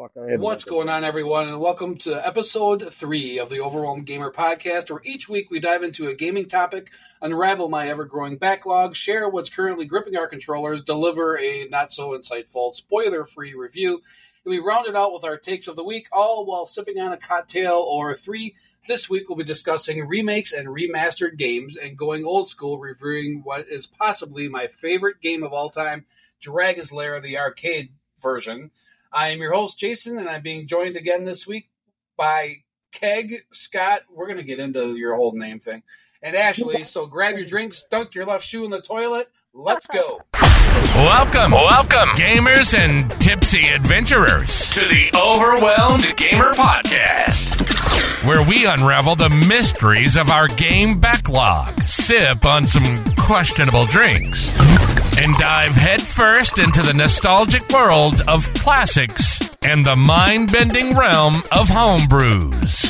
fuck. I had What's going on, everyone, and welcome to episode three of the Overwhelmed Gamer podcast, where each week we dive into a gaming topic, unravel my ever growing backlog, share what's currently gripping our controllers, deliver a not so insightful, spoiler free review, and we round it out with our takes of the week, all while sipping on a cocktail or three. This week we'll be discussing remakes and remastered games and going old school, reviewing what is possibly my favorite game of all time, Dragon's Lair, the arcade version. I am your host, Jason, and I'm being joined again this week by Keg, Scott. We're going to get into your whole name thing. And Ashley, so grab your drinks, dunk your left shoe in the toilet. Let's go. Welcome, welcome, gamers and tipsy adventurers, to the Overwhelmed Gamer Podcast, where we unravel the mysteries of our game backlog, sip on some questionable drinks, and dive headfirst into the nostalgic world of classics and the mind bending realm of homebrews.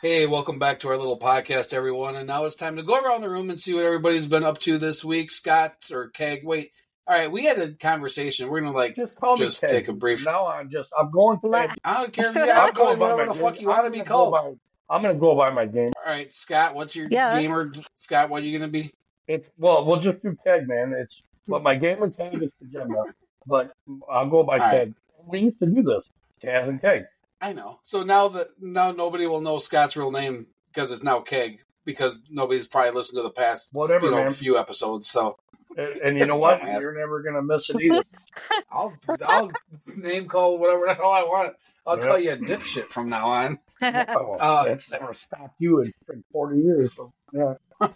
Hey, welcome back to our little podcast, everyone. And now it's time to go around the room and see what everybody's been up to this week. Scott or Keg, wait. All right, we had a conversation. We're gonna like Just call just me Ted. take a brief. Now I'm just I'm going. La- Ted. I don't care. I'm Yeah, I'll call going whatever the fuck you want to be gonna called. Go by- I'm gonna go by my game. All right, Scott, what's your Yeah, that's- gamer? Scott, what are you gonna be? It's well, we'll just do Ted, man. It's but my gamer tag is Pajama, but I'll go by All right. Ted. We used to do this, Taz and Keg. I know. So now that now nobody will know Scott's real name because it's now Keg because nobody's probably listened to the past Whatever, you know man. few episodes. So And, and you know what? Dumbass. You're never gonna miss it either. I'll I'll name call whatever the hell I want. I'll Yeah. call you a dipshit from now on. Oh, Uh, that's never stopped you in for 40 years. So, yeah.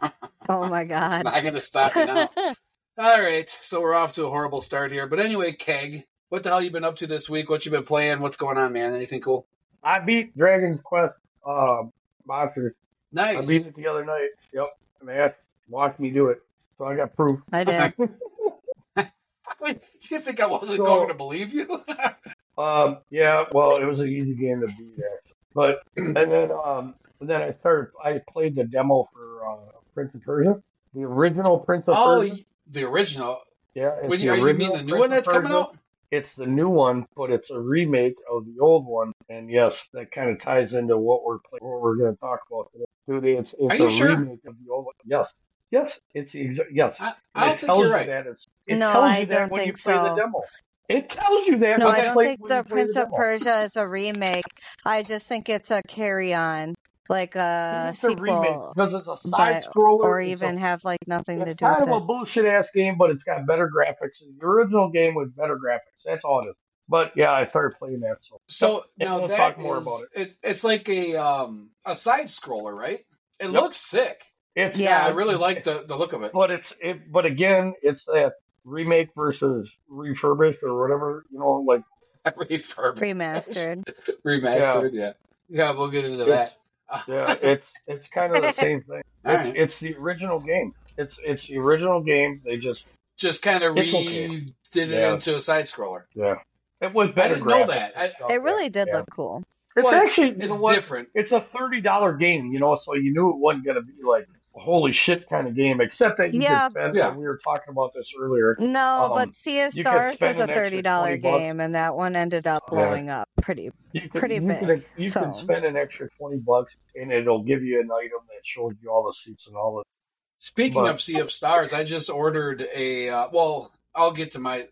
oh my God. It's god. not going to stop you now. All right, so we're off to a horrible start here. But anyway, Keg, what the hell you been up to this week? What you been playing? What's going on, man? Anything cool? I beat Dragon's Quest uh, Monsters. Nice. I beat it the other night. Yep. And they asked, watch me do it. So I got proof. I did. Wait, you think I wasn't So- going to believe you? Um, yeah, well, it was an easy game to beat, actually. But and then um, and then I started. I played the demo for uh, Prince of Persia, the original Prince of oh, Persia. y- the original. Yeah, it's When the you, are you mean the new Prince one that's coming out? It's the new one, but it's a remake of the old one. And yes, that kind of ties into what we're play- what we're going to talk about today. Dude, it's it's Are you a sure? remake of the old one. Yes, yes, it's the exa- yes. I, I don't think you're you right. that it's, it No, tells I you that don't when you think play the so. Demo. It tells you that. No, when I don't think when you the Prince of. Persia is a remake. I just think it's a carry on, like a It's sequel, because it's a but- side scroller, or even have like nothing to it's do kind with of a bullshit ass game, but it's got better graphics. The original game with better graphics. That's all it is. But yeah, I started playing that. So So now we'll that talk more about it. It's like a um a side scroller, right? It Yep. looks sick. it's Yeah, I really like the, the look of it. But it's it. But again, it's that remake versus refurbished or whatever. You know, like Refurbished. Remastered. Remastered, yeah. yeah. we'll get into It's- that. yeah, it's it's kind of the same thing. It's, right. it's the original game. It's it's the original game. They just Just kind of It's re okay. did it Yeah. into a side scroller. yeah. It was better. I didn't know that. I- It really did yeah. look cool. It's well, actually it's, you it's know what? different. it's a thirty dollar game, you know, so you knew it wasn't going to be like a holy shit kind of game. Except that you Yeah. could spend. Yeah. we were talking about this earlier. No, Um, but Sea of Stars spend is a thirty dollar 20 bucks. game, and that one ended up Yeah. blowing up pretty. You could, Pretty you big, Could, you so. could spend an extra twenty bucks, and it'll give you an item that shows you all the seats and all the. Speaking but- of Sea of Stars, I just ordered a. Uh, well, I'll get to my.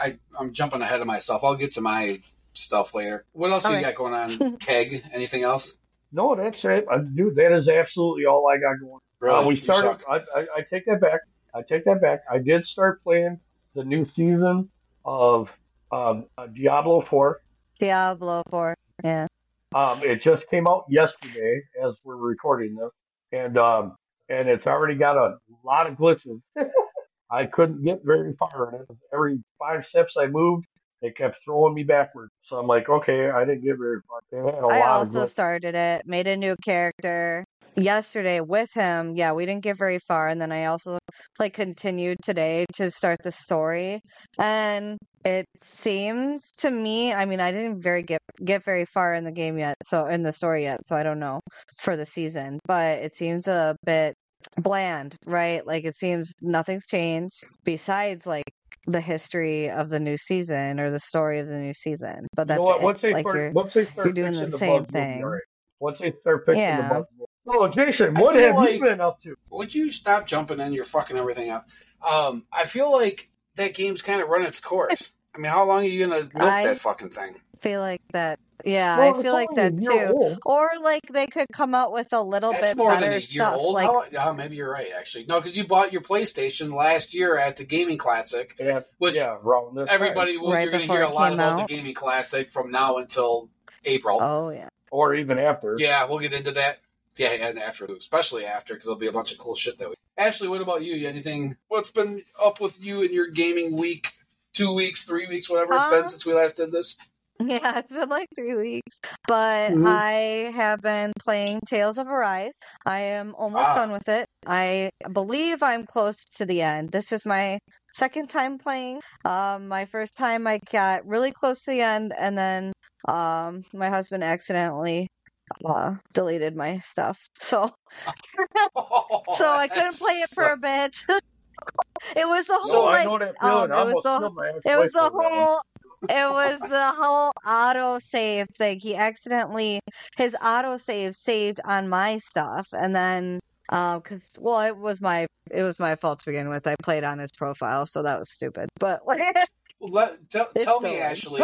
I I'm jumping ahead of myself. I'll get to my stuff later. What else you Okay. got going on, Keg? Anything else? No, that's it, uh, dude. That is absolutely all I got going. Really? Uh, we You started. I, I, I take that back. I take that back. I did start playing the new season of um, uh, Diablo Four. Diablo Four. Yeah. Um, it just came out yesterday as we're recording this, and um, and it's already got a lot of glitches. I couldn't get very far in it. Every five steps I moved, it kept throwing me backwards. So I'm like, okay, I didn't get very far. It had a I lot also started it, made a new character yesterday with him. Yeah, we didn't get very far, and then I also like continued today to start the story. And it seems to me, I mean, I didn't very get get very far in the game yet, so in the story yet, so I don't know for the season, but it seems a bit bland, right? Like it seems nothing's changed besides like the history of the new season or the story of the new season. But You that's know what? it. Once they Like start, you're once they start you're doing the fixing same bugs, we'll be thing. Once they start fixing Yeah. the bugs. Oh, Jason, what have like- you been up to? Would you stop jumping in? You're fucking everything up. Um, I feel like that game's kind of run its course. I mean, how long are you gonna milk I- that fucking thing? feel like that. Yeah, Well, I feel like that too. old. Or like they could come out with a little That's bit more better than a year stuff. old. Like How, yeah, maybe you're right. Actually, no, because you bought your PlayStation last year at the Gaming Classic, Yeah, which yeah, around this everybody will. Right you're going to hear a lot about out. the Gaming Classic from now until April. oh yeah. or even after. Yeah, we'll get into that. Yeah, and after, especially after, because there'll be a bunch of cool shit that we. Ashley, what about you? Anything? What's been up with you in your gaming week? Two weeks, three weeks, whatever it's been Uh, since we last did this. Yeah, it's been like three weeks, but Mhm. I have been playing Tales of Arise. I am almost Ah. done with it. I believe I'm close to the end. This is my second time playing. Um, my first time I got really close to the end, and then um, my husband accidentally uh, deleted my stuff, so so I couldn't play it for a bit. it was the So So whole I like um, it was the it was the over that one. whole it was the whole auto save thing. He accidentally his auto save saved on my stuff and then um cuz well it was my it was my fault to begin with. I played on his profile, so that was stupid. But Let, tell, it's tell me. Ashley.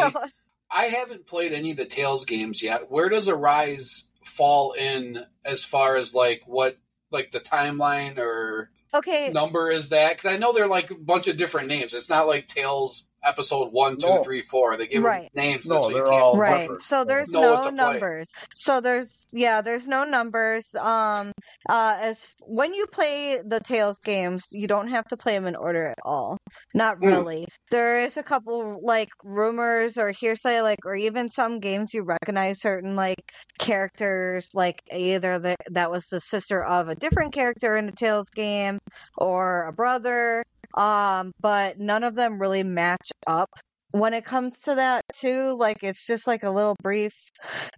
I haven't played any of the Tales games yet. Where does Arise fall in as far as like what, like the timeline or okay, number is that? Because I know they're like a bunch of different names. It's not like Tales episode one, two, No. three, four. They give Right. them names, No, so you they're can't. all right different. so there's Know no to play. numbers so there's yeah there's no numbers um uh as when you play the tales games you don't have to play them in order at all not Hmm. really there is a couple like rumors or hearsay like or even some games you recognize certain like characters like either the, that was the sister of a different character in a tales game or a brother um but none of them really match up when it comes to that too, like it's just like a little brief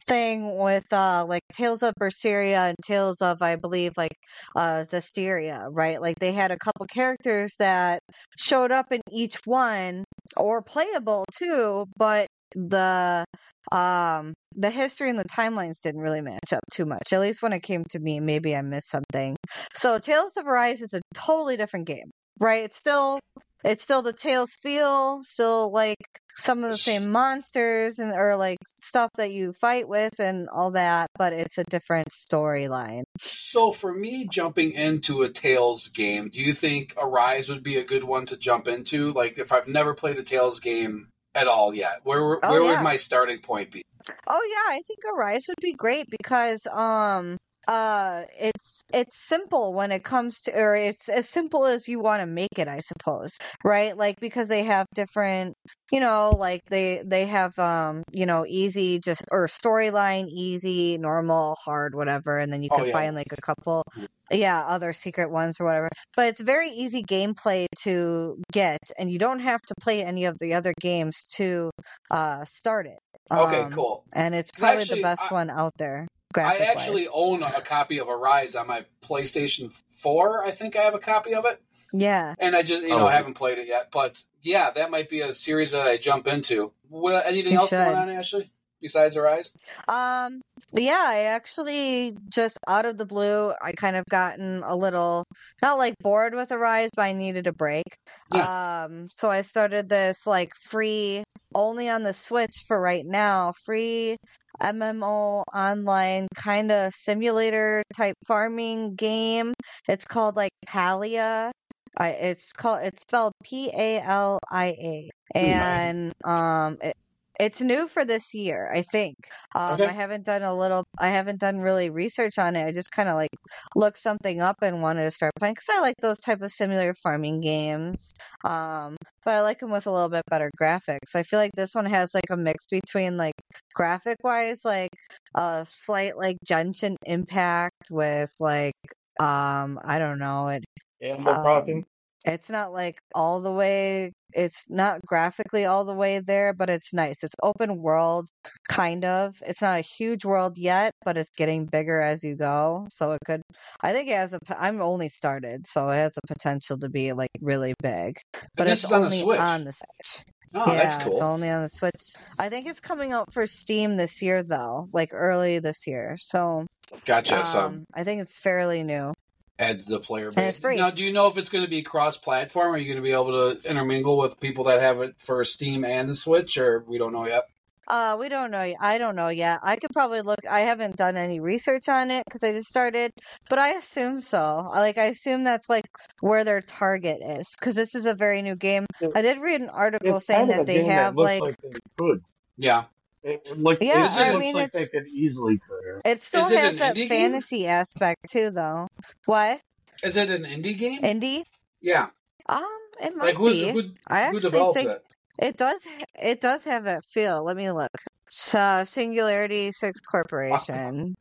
thing with uh like Tales of Berseria and Tales of I believe like uh Zestiria, right? Like they had a couple characters that showed up in each one or playable too, but the um the history and the timelines didn't really match up too much. At least when it came to me, maybe I missed something. So Tales of Arise is a totally different game, right? It's still it's still the Tales feel, still like some of the same monsters and or like stuff that you fight with and all that, but it's a different storyline. So for me, jumping into a Tales game, do you think Arise would be a good one to jump into? Like if I've never played a Tales game at all yet, where where Oh, would yeah. my starting point be? Oh yeah, I think Arise would be great because um uh it's it's simple when it comes to or it's as simple as you want to make it i suppose right like because they have different you know like they they have um you know easy just or storyline easy normal hard whatever and then you Oh, can yeah. find like a couple yeah other secret ones or whatever but it's very easy gameplay to get and you don't have to play any of the other games to uh start it Okay, Um, cool. and it's probably actually, the best I- one out there I graphic actually own a copy of Arise on my PlayStation 4. I think I have a copy of it. yeah And I just, you Oh. know, I haven't played it yet. But yeah, that might be a series that I jump into. What, anything You else going on, Ashley, besides Arise? Um, yeah, I actually just out of the blue, I kind of gotten a little not like bored with Arise, but I needed a break. Um, so I started this like free only on the Switch for right now, free MMO online kind of simulator type farming game. It's called like Palia. I, it's called it's spelled P A L I A, and um, it, it's new for this year, I think. Um, Okay. I haven't done a little, I haven't done really research on it. I just kind of like looked something up and wanted to start playing because I like those type of similar farming games. Um, but I like them with a little bit better graphics. I feel like this one has like a mix between like graphic wise, like a slight like Genshin Impact with like um I don't know it Animal Um, Crossing. It's not like all the way it's not graphically all the way there but it's nice it's open world kind of it's not a huge world yet but it's getting bigger as you go so it could i think it has a, I'm only started so it has the potential to be like really big but it's on the only Switch. on the switch Oh, yeah, that's it's only on the Switch. I think it's coming out for Steam this year, though, like early this year. So, Gotcha. so um, I think it's fairly new. Add to the player And base. it's free. Now, do you know if it's going to be cross-platform? Are you going to be able to intermingle with people that have it for Steam and the Switch, or we don't know yet? Uh, we don't know. I don't know yet. I could probably look. I haven't done any research on it because I just started, but I assume so. Like, I assume that's like where their target is because this is a very new game. I did read an article It's saying kind of that a they game have that looks like, like they could. Yeah. It, it look, Yeah, it, I looks mean, like they it's- could easily could. it still Is has an that indie game? fantasy aspect too, though. What Is it an indie game? indie? yeah. Um, it might Like who's be. who, I actually think it? It does. It does have that feel. Let me look. So, Singularity Six Corporation.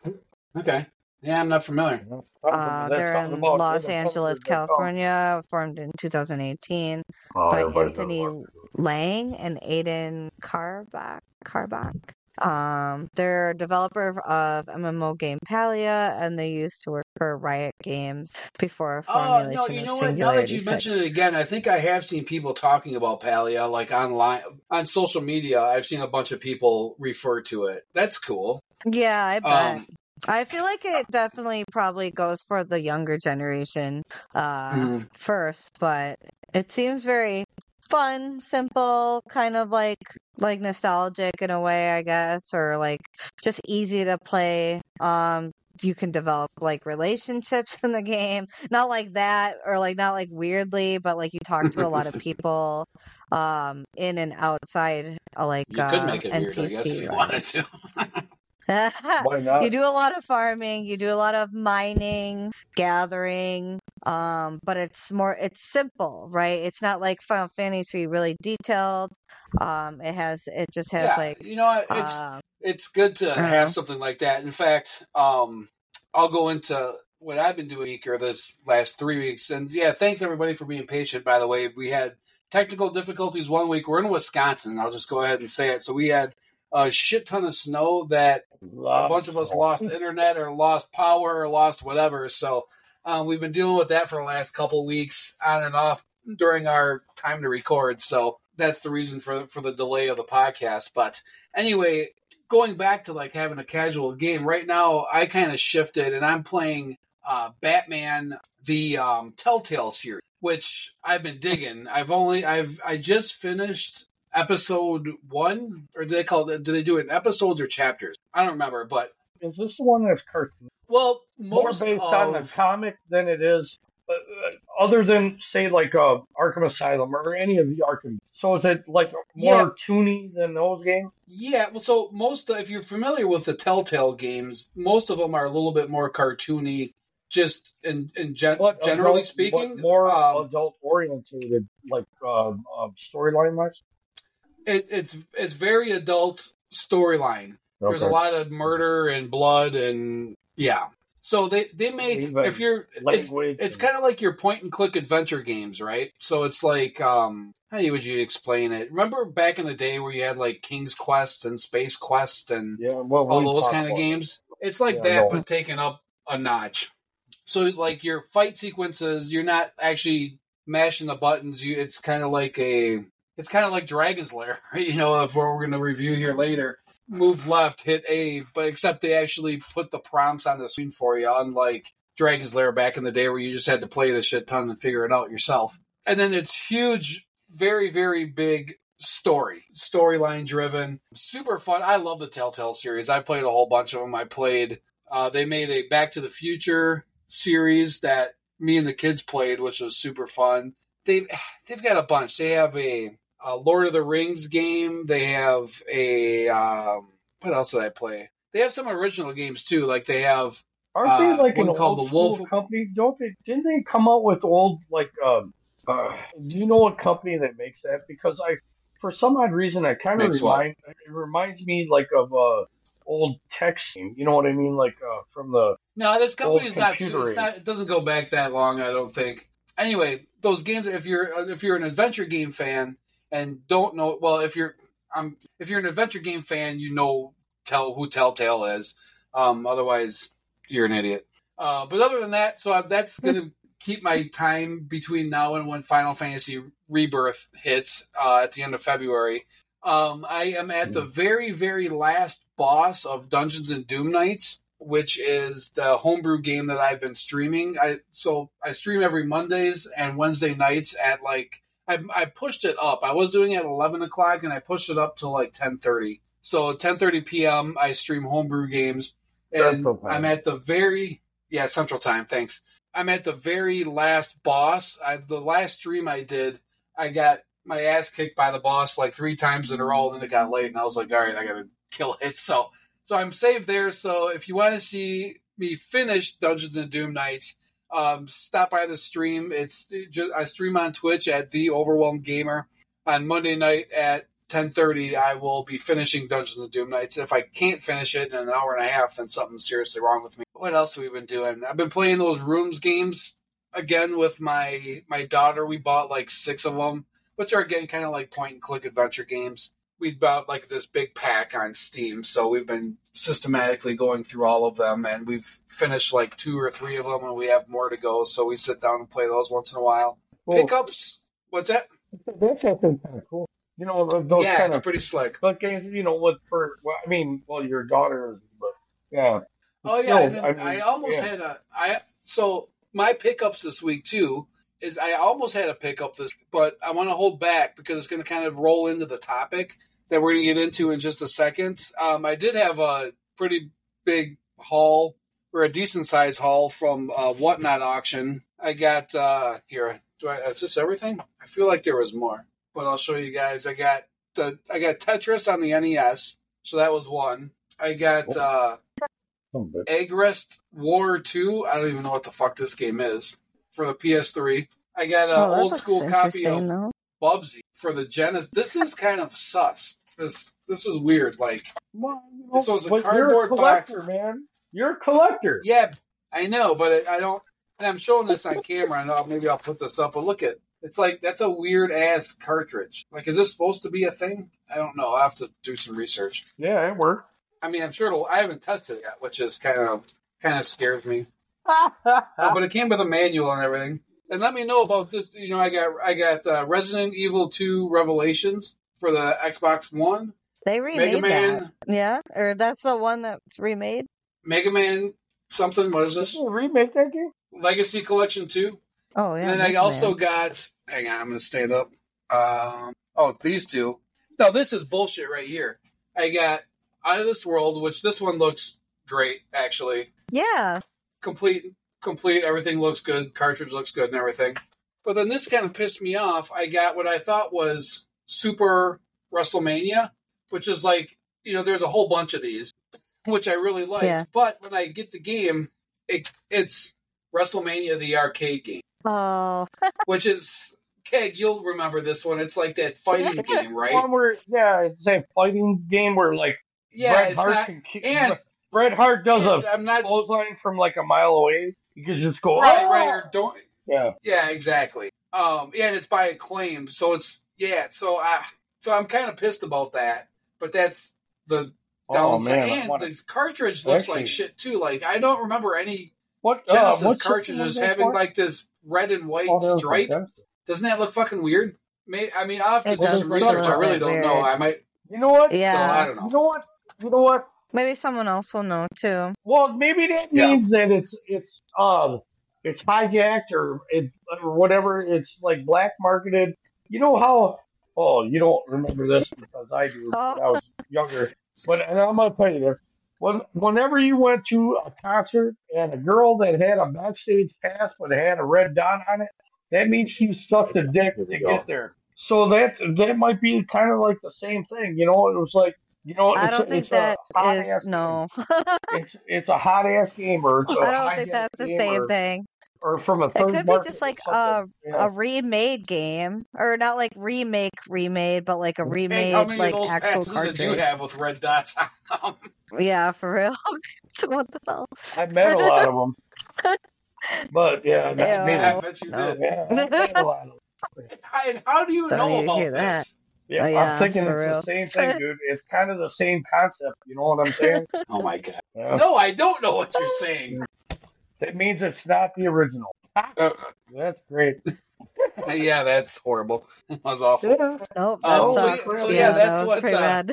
Okay. Yeah, I'm not familiar. Uh, they're in Los Angeles, California. Formed in 2018 Oh, by Anthony. Lang and Aiden Carbach. Carbach. Um, they're a developer of MMO game Palia, and they used to work for Riot Games before Oh formulation no! You know what? Now that you mentioned it again, I think I have seen people talking about Palia, like online on social media. I've seen a bunch of people refer to it. That's cool. Yeah, I bet. Um, I feel like it definitely probably goes for the younger generation uh, Mhm. first, but it seems very fun, simple, kind of like like nostalgic in a way, I guess, or like just easy to play. Um, you can develop like relationships in the game, not like that, or like not like weirdly, but like you talk to a lot of people um in and outside uh, like you uh, could make it NPC, weird, I guess, if you wanted to. Why not? you do a lot of farming you do a lot of mining gathering um but it's more it's simple right it's not like final fantasy really detailed um it has it just has yeah, like you know, it's uh, it's good to Uh-huh. have something like that. In fact, um, I'll go into what I've been doing here this last three weeks, and yeah, thanks everybody for being patient. By the way, we had technical difficulties one week. We're in Wisconsin. I'll just go ahead and say it. So we had a shit ton of snow that a bunch of us lost internet or lost power or lost whatever. So um, we've been dealing with that for the last couple weeks on and off during our time to record. So that's the reason for for the delay of the podcast. But anyway, going back to like having a casual game right now, I kind of shifted and I'm playing uh, Batman the um, Telltale series, which I've been digging. I've only I've I just finished episode one, or do they call it? Do they do it in episodes or chapters? I don't remember, but Is this the one that's cartoon? well, More based of, on the comic than it is, uh, uh, other than say like uh, Arkham Asylum or any of the Arkham. So is it like more Yeah. toony than those games? Yeah, well, so most if you're familiar with the Telltale games, most of them are a little bit more cartoony. Just in in gen- But generally adult- speaking, more um, adult oriented, like um, um, storyline wise. It, it's it's very adult storyline. There's a lot of murder and blood and yeah. So they they make Even if you're it's, it's kind of like your point and click adventure games, right? So it's like um how would you explain it? Remember back in the day where you had like King's Quest and Space Quest and yeah, well, all those kind of games. It's like Yeah, that, no. but taken up a notch. So, like your fight sequences, you're not actually mashing the buttons. You, it's kind of like a, it's kind of like Dragon's Lair. You know, of what we're going to review here later. Move left, hit A, but except they actually put the prompts on the screen for you, unlike Dragon's Lair back in the day where you just had to play it a shit ton and figure it out yourself. And then it's huge, very, very big story, storyline driven, super fun. I love the Telltale series. I've played a whole bunch of them. I played. Uh, they made a Back to the Future series that me and the kids played, which was super fun. They've, they've got a bunch. They have a, a Lord of the Rings game. They have a um, what else did I play? They have some original games too. Like they have Aren't Uh, they like an called old the Wolf- company? Don't they? Didn't they come out with old like? Um, uh, do you know what company that makes that? Because I, for some odd reason, that kind of Makes what? it reminds me like of uh old tech scene. You know what I mean? Like uh, from the No, this company's not, not. It doesn't go back that long. I don't think. Anyway, those games. If you're if you're an adventure game fan and don't know, well, if you're um, if you're an adventure game fan, you know tell who Telltale is. Um, otherwise, you're an idiot. Uh, but other than that, so that's going to keep my time between now and when Final Fantasy Rebirth hits uh, at the end of February. Um, I am at the very, very last boss of Dungeons and Doom Nights, which is the homebrew game that I've been streaming. I so I stream every Mondays and Wednesday nights at like I, I pushed it up. I was doing it at eleven o'clock, and I pushed it up to like ten thirty. So ten thirty p.m. I stream homebrew games, and I'm at the very yeah Central Time. Thanks. I'm at the very last boss. I, the last stream I did, I got my ass kicked by the boss like three times in a row. And then it got late, and I was like, all right, I gotta kill it. So so I'm saved there. So if you want to see me finish Dungeons and Doom Nights, um, stop by the stream. It's just, I stream on Twitch at the Overwhelmed Gamer on Monday night at 10:30. I will be finishing Dungeons and Doom Nights. If I can't finish it in an hour and a half, then something's seriously wrong with me. What else have we been doing? I've been playing those rooms games again with my my daughter. We bought like six of them, which are again kind of like point and click adventure games. We bought like this big pack on Steam, so we've been systematically going through all of them, and we've finished like two or three of them, and we have more to go. So we sit down and play those once in a while. Well, Pickups? What's that? That's actually kind of cool. You know, those yeah, kind it's of pretty slick. but games. Eh, you know, what for? Well, I mean, well, your daughter, but yeah. Oh yeah, No, and then I I, almost yeah. had a I so my pickups this week too is I almost had a pickup this, but I want to hold back because it's going to kind of roll into the topic that we're going to get into in just a second. Um, I did have a pretty big haul or a decent sized haul from uh, Whatnot auction. I got uh, here. Do I? Is this everything? I feel like there was more, but I'll show you guys. I got the I got Tetris on the NES, so that was one. I got. Uh, Some bit. Agarest War 2. I don't even know what the fuck this game is for the PS3. I got an Oh, old school copy of though. Bubsy for the Genesis. This is kind of sus. This this is weird. Like, Well, you know, So it's a but you're cardboard a collector, box. man. You're a collector. yeah, I know, but it, I don't. And I'm showing this on camera. I know maybe I'll put this up. But look at it's like that's a weird ass cartridge. Like, is this supposed to be a thing? I don't know. I will have to do some research. Yeah, it worked. I mean, I'm sure it'll. I haven't tested it yet, which is kind of kind of scares me. Uh, but it came with a manual and everything. And let me know about this. You know, I got I got uh, Resident Evil Two Revelations for the Xbox One, They remade Mega Man, that. Yeah, or that's the one that's remade. Mega Man something. What is this? you remake that game? Legacy Collection Two. Oh yeah. and then I also Man. got. Hang on, I'm going to stand up. Um, oh, these two. No, this is bullshit right here. I got Out of This World, which this one looks great actually. Yeah. complete complete everything looks good cartridge looks good and everything. But then this kind of pissed me off. I got what i thought was super wrestlemania which is like you know there's a whole bunch of these which i really like. Yeah. but when i get the game it, it's wrestlemania the arcade game. Oh. which is keg you'll remember this one. It's like that fighting game right? One where, yeah, it's a fighting game where like yeah Bret it's Hart not can and- Bret Hart does and a i'm not clothesline from like a mile away. You can just go, right "Oh!" right or don't Yeah, Yeah, exactly. Um, yeah, and it's by acclaim, so it's yeah. So I, so I'm kind of pissed about that, but that's the oh downside. man, and wanna- the cartridge looks Actually- like shit too. Like I don't remember any what uh, Genesis what system cartridges having for? like this red and white Oh, that was for stripe. Genesis. Doesn't that look fucking weird? May I mean I'll have to It do some research. I really don't know. I might. You know what? So I don't know. You know what? You know what? Maybe someone else will know too. Well, maybe that Yeah. means that it's it's um it's hijacked or it or whatever. It's like black marketed. You know how? Oh, you don't remember this because I do. Oh. I was younger, but and I'm gonna tell you this. When, whenever you went to a concert and a girl that had a backstage pass but had a red dot on it, that means she sucked a dick to go. get there. So that that might be kind of like the same thing. You know, it was like you know, I don't think that is a hot ass no. it's it's a hot ass game or it's a I don't think that's the same or, thing. or from a It could be just like a something. Yeah. a remade game, or not like remake remade, but like a Hey, remade how many like of actual passes cartridge. did you have with red dots? Yeah, for real. what the hell? I met a lot of them. But yeah, not Ew. I bet you No. did. Yeah, I played a lot of it. And how do you Don't know about hear that? Yeah, Oh, yeah, I'm thinking it's the same thing, dude. It's kind of the same concept. You know what I'm saying? Oh my god! No, I don't know what you're saying. It means it's not the original. Uh, That's great. yeah, that's horrible. That was awful. Nope. That's so uh, yeah- so yeah, that that's was what, uh,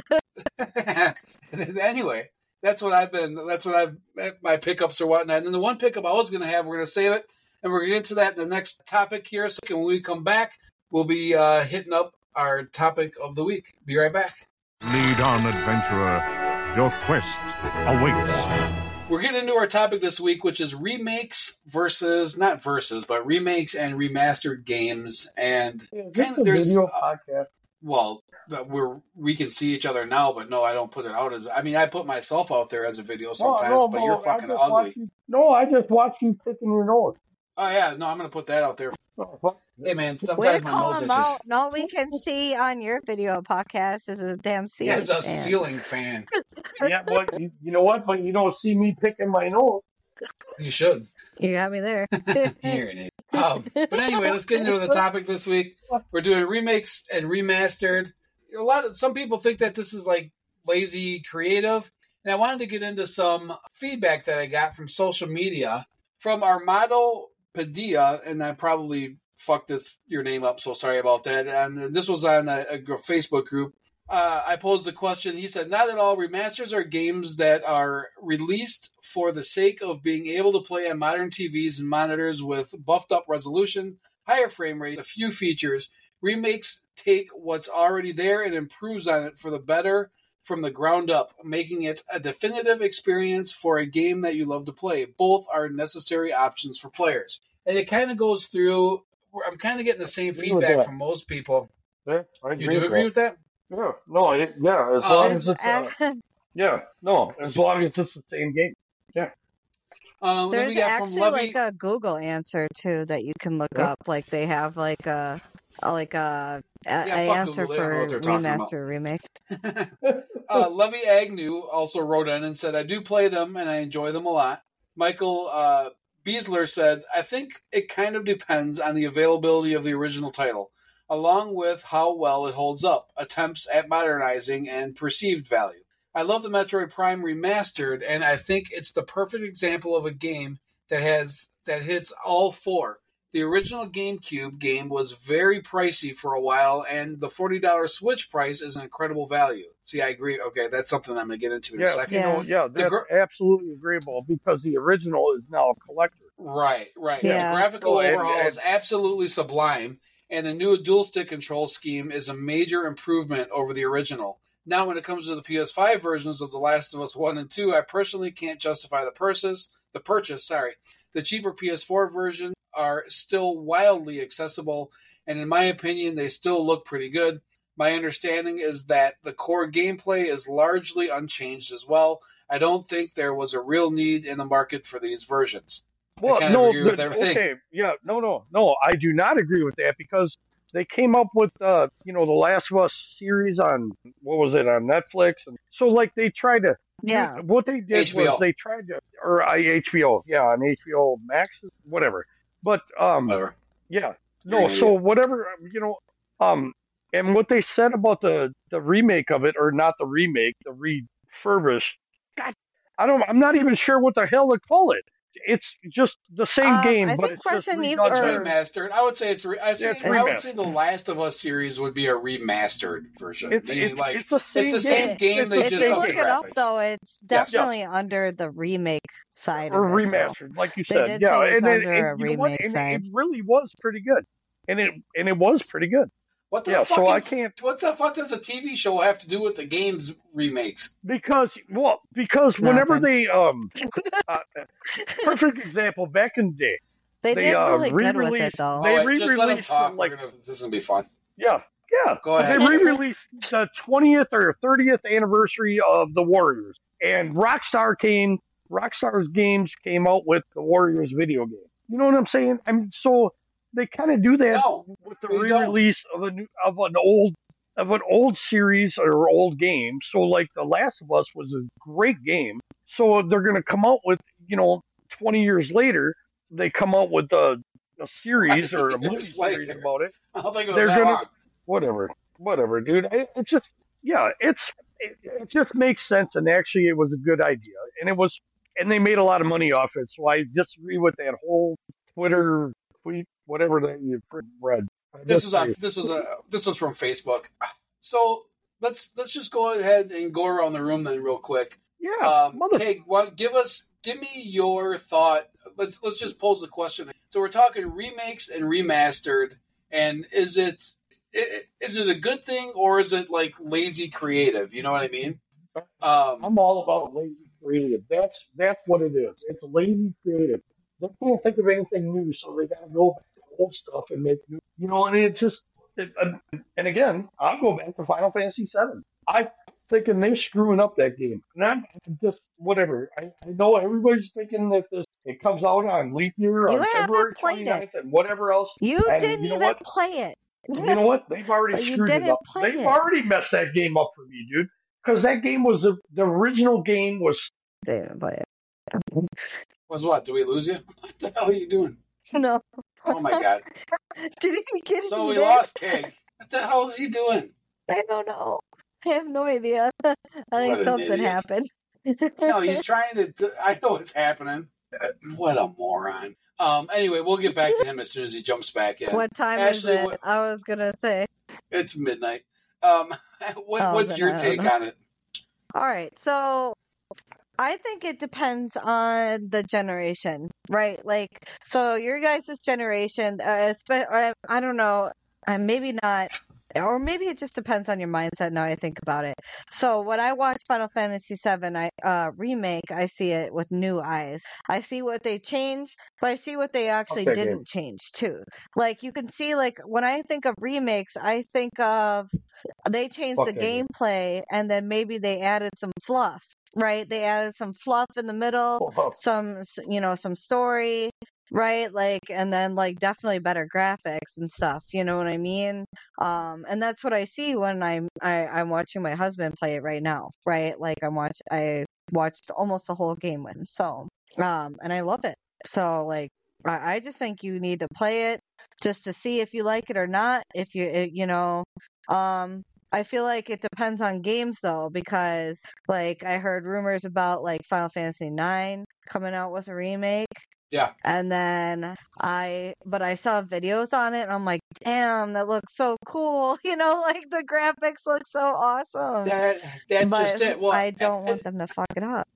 anyway, that's what I've been. That's what I've my pickups or whatnot. And then the one pickup I was going to have, we're going to save it, and we're going to get into that in the next topic here. So when we come back, we'll be uh, hitting up our topic of the week. Be right back. Lead on, adventurer. Your quest awaits. We're getting into our topic this week, which is remakes versus not versus, but remakes and remastered games. And Is this Kind of- a there's- video podcast? well, we're we can see each other now, but no, I don't put it out as. I mean, I put myself out there as a video sometimes, no, but no, you're I fucking ugly. You, no, I just watch you picking your nose. Oh yeah, no, I'm gonna put that out there. Oh, fuck. Hey man, Way to sometimes my nose him is just And all we can see on your video podcast is a damn ceiling. yeah, it's a fan. ceiling fan. yeah, but you, you know what? But you don't see me picking my nose. You should You got me there. hear it. Um, but anyway, let's get into the topic this week. We're doing remakes and remastered. A lot of some people think that this is like lazy creative, and I wanted to get into some feedback that I got from social media from Armado Padilla, and I probably fucked this your name up, so sorry about that. And this was on a, a Facebook group. Uh, I posed the question. He said, "Not at all. Remasters are games that are released for the sake of being able to play on modern TVs and monitors with buffed up resolution, higher frame rate, a few features. Remakes take what's already there and improves on it for the better from the ground up, making it a definitive experience for a game that you love to play. Both are necessary options for players." And it kind of goes through. I'm kind of getting the same feedback from most people. Yeah, I You do agree with that? Yeah, no, it, yeah, as Oh. long as it's uh, yeah, no, as long as it's the same game. Um, then we There's from actually Levy. like a Google answer too that you can look Yeah. up. Like they have like a a- like a, a, Yeah, a answer Google, they don't know for what they're talking about. remaster remake. uh, Levy Agnew also wrote in and said, I do play them and I enjoy them a lot. Michael uh, Beasler said, I think it kind of depends on the availability of the original title, along with how well it holds up, attempts at modernizing, and perceived value. I love the Metroid Prime remastered, and I think it's the perfect example of a game that has that hits all four. The original GameCube game was very pricey for a while, and the forty dollars Switch price is an incredible value. See, I agree. Okay, that's something I'm going to get into in a Yeah, second. you know, yeah, that's gr- absolutely agreeable because the original is now a collector. Right, right. Yeah. The graphical Oh, and- overhaul and- is absolutely sublime, and the new dual stick control scheme is a major improvement over the original. Now, when it comes to the PS5 versions of The Last of Us 1 and 2, I personally can't justify the purchase. The purchase, sorry. The cheaper PS4 version are still wildly accessible, and in my opinion, they still look pretty good. My understanding is that the core gameplay is largely unchanged as well. I don't think there was a real need in the market for these versions. Well, kind of no, agree with the- everything. okay, yeah, no, no, no, I do not agree with that because they came up with, uh, you know, the Last of Us series on what was it on Netflix, and so like they tried to, Yeah. what they did HBO. was they tried to, or uh, HBO, yeah, on HBO Max, whatever, but um, Whatever. yeah, no, an so idiot. whatever, you know, um, and what they said about the the remake of it, or not the remake, the refurbish, God, I don't, I'm not even sure what the hell to call it. It's just the same Um, game, I but think it's just Resident Evil- redone It's or- better. remastered. I would say it's. Re- I, say, it's I would say the Last of Us series would be a remastered version. It's, Meaning, it's, like it's the same it's the game. same game. It's They if just you look the game. it up though, it's Yeah. definitely under the remake side or of it. remastered, like you They said. did yeah, say it's and, it, under and a you know what? remake And side. it really was pretty good, and it and it was pretty good. What the Yeah, fuck? so I can't What the fuck does a TV show have to do with the games remakes? because well because whenever Nothing. they um uh, perfect example back in the day They, They, did uh, really good with it re-released- though. They All right, just let them re-released talk. like- We're gonna, this is gonna be fun. yeah yeah Go ahead. they re-released the 20th or 30th anniversary of the Warriors and Rockstar came Rockstar's games came out with the Warriors video game. You know what I'm saying? I mean so they kind of do that No, with the we don't. re-release of a new of an old of an old series or old game. So like The Last of Us was a great game. So they're going to come out with you know 20 years later they come out with a, a series or a movie series about it, I don't think it was they're that gonna long. whatever, whatever, dude. It, it's just yeah, it's it, it just makes sense, and actually, it was a good idea, and it was, and they made a lot of money off it. So I disagree with that whole Twitter tweet, whatever that you read. This was on, this was a this was from Facebook. So let's let's just go ahead and go around the room then real quick. yeah, Um, mother. Keg, what, give us give me your thought. Let's let's just pose the question. So we're talking remakes and remastered, and is it is it a good thing or is it like lazy creative? You know what I mean? Um, I'm all about lazy creative. That's that's what it is. It's lazy creative. They can't think of anything new, so they got to go back to old stuff and make new. You know, and it's just. It, uh, and again, I'll go back to Final Fantasy VII. I'm thinking they're screwing up that game, and I'm just whatever. I, I know everybody's thinking that this it comes out on leap year You on haven't February played it. 29th and whatever else. You And didn't you know even what? play it. You know what? They've already screwed it up. They've it. already messed that game up for me, dude. Because that game was the, the original game was They didn't play it. was what? Do we lose you? What the hell are you doing? No. Oh my god! Did he get So we lost Keg. What the hell is he doing? I don't know. I have no idea. I think What an something idiot. happened. No, he's trying to. I know what's happening. What a moron. Um. Anyway, we'll get back to him as soon as he jumps back in. What time Ashley, is it? what- I was gonna say. It's midnight. Um. What, Oh, what's then your I don't take know. on it? All right, so I think it depends on the generation, right? Like, so your guys' generation, uh, uh, I don't know, uh, maybe not, or maybe it just depends on your mindset. Now I think about it. So when I watch Final Fantasy VII, I uh, remake, I see it with new eyes. I see what they changed, but I see what they actually Okay, didn't change too. Like you can see, like when I think of remakes, I think of they changed Fuck the gameplay and then maybe they added some fluff right? They added some fluff in the middle some you know some story right? Like and then like definitely better graphics and stuff you know what i mean? Um and that's what i see when i'm I, i'm watching my husband play it right now right? Like i'm watch i watched almost the whole game with him so um and i love it. So like I, I just think you need to play it just to see if you like it or not if you uh, you know um I feel like it depends on games though, because like I heard rumors about like Final Fantasy IX coming out with a remake. Yeah. And then I, but I saw videos on it and I'm like, damn, that looks so cool. You know, like the graphics look so awesome. That that's but just it. Well, I don't and- want them to fuck it up.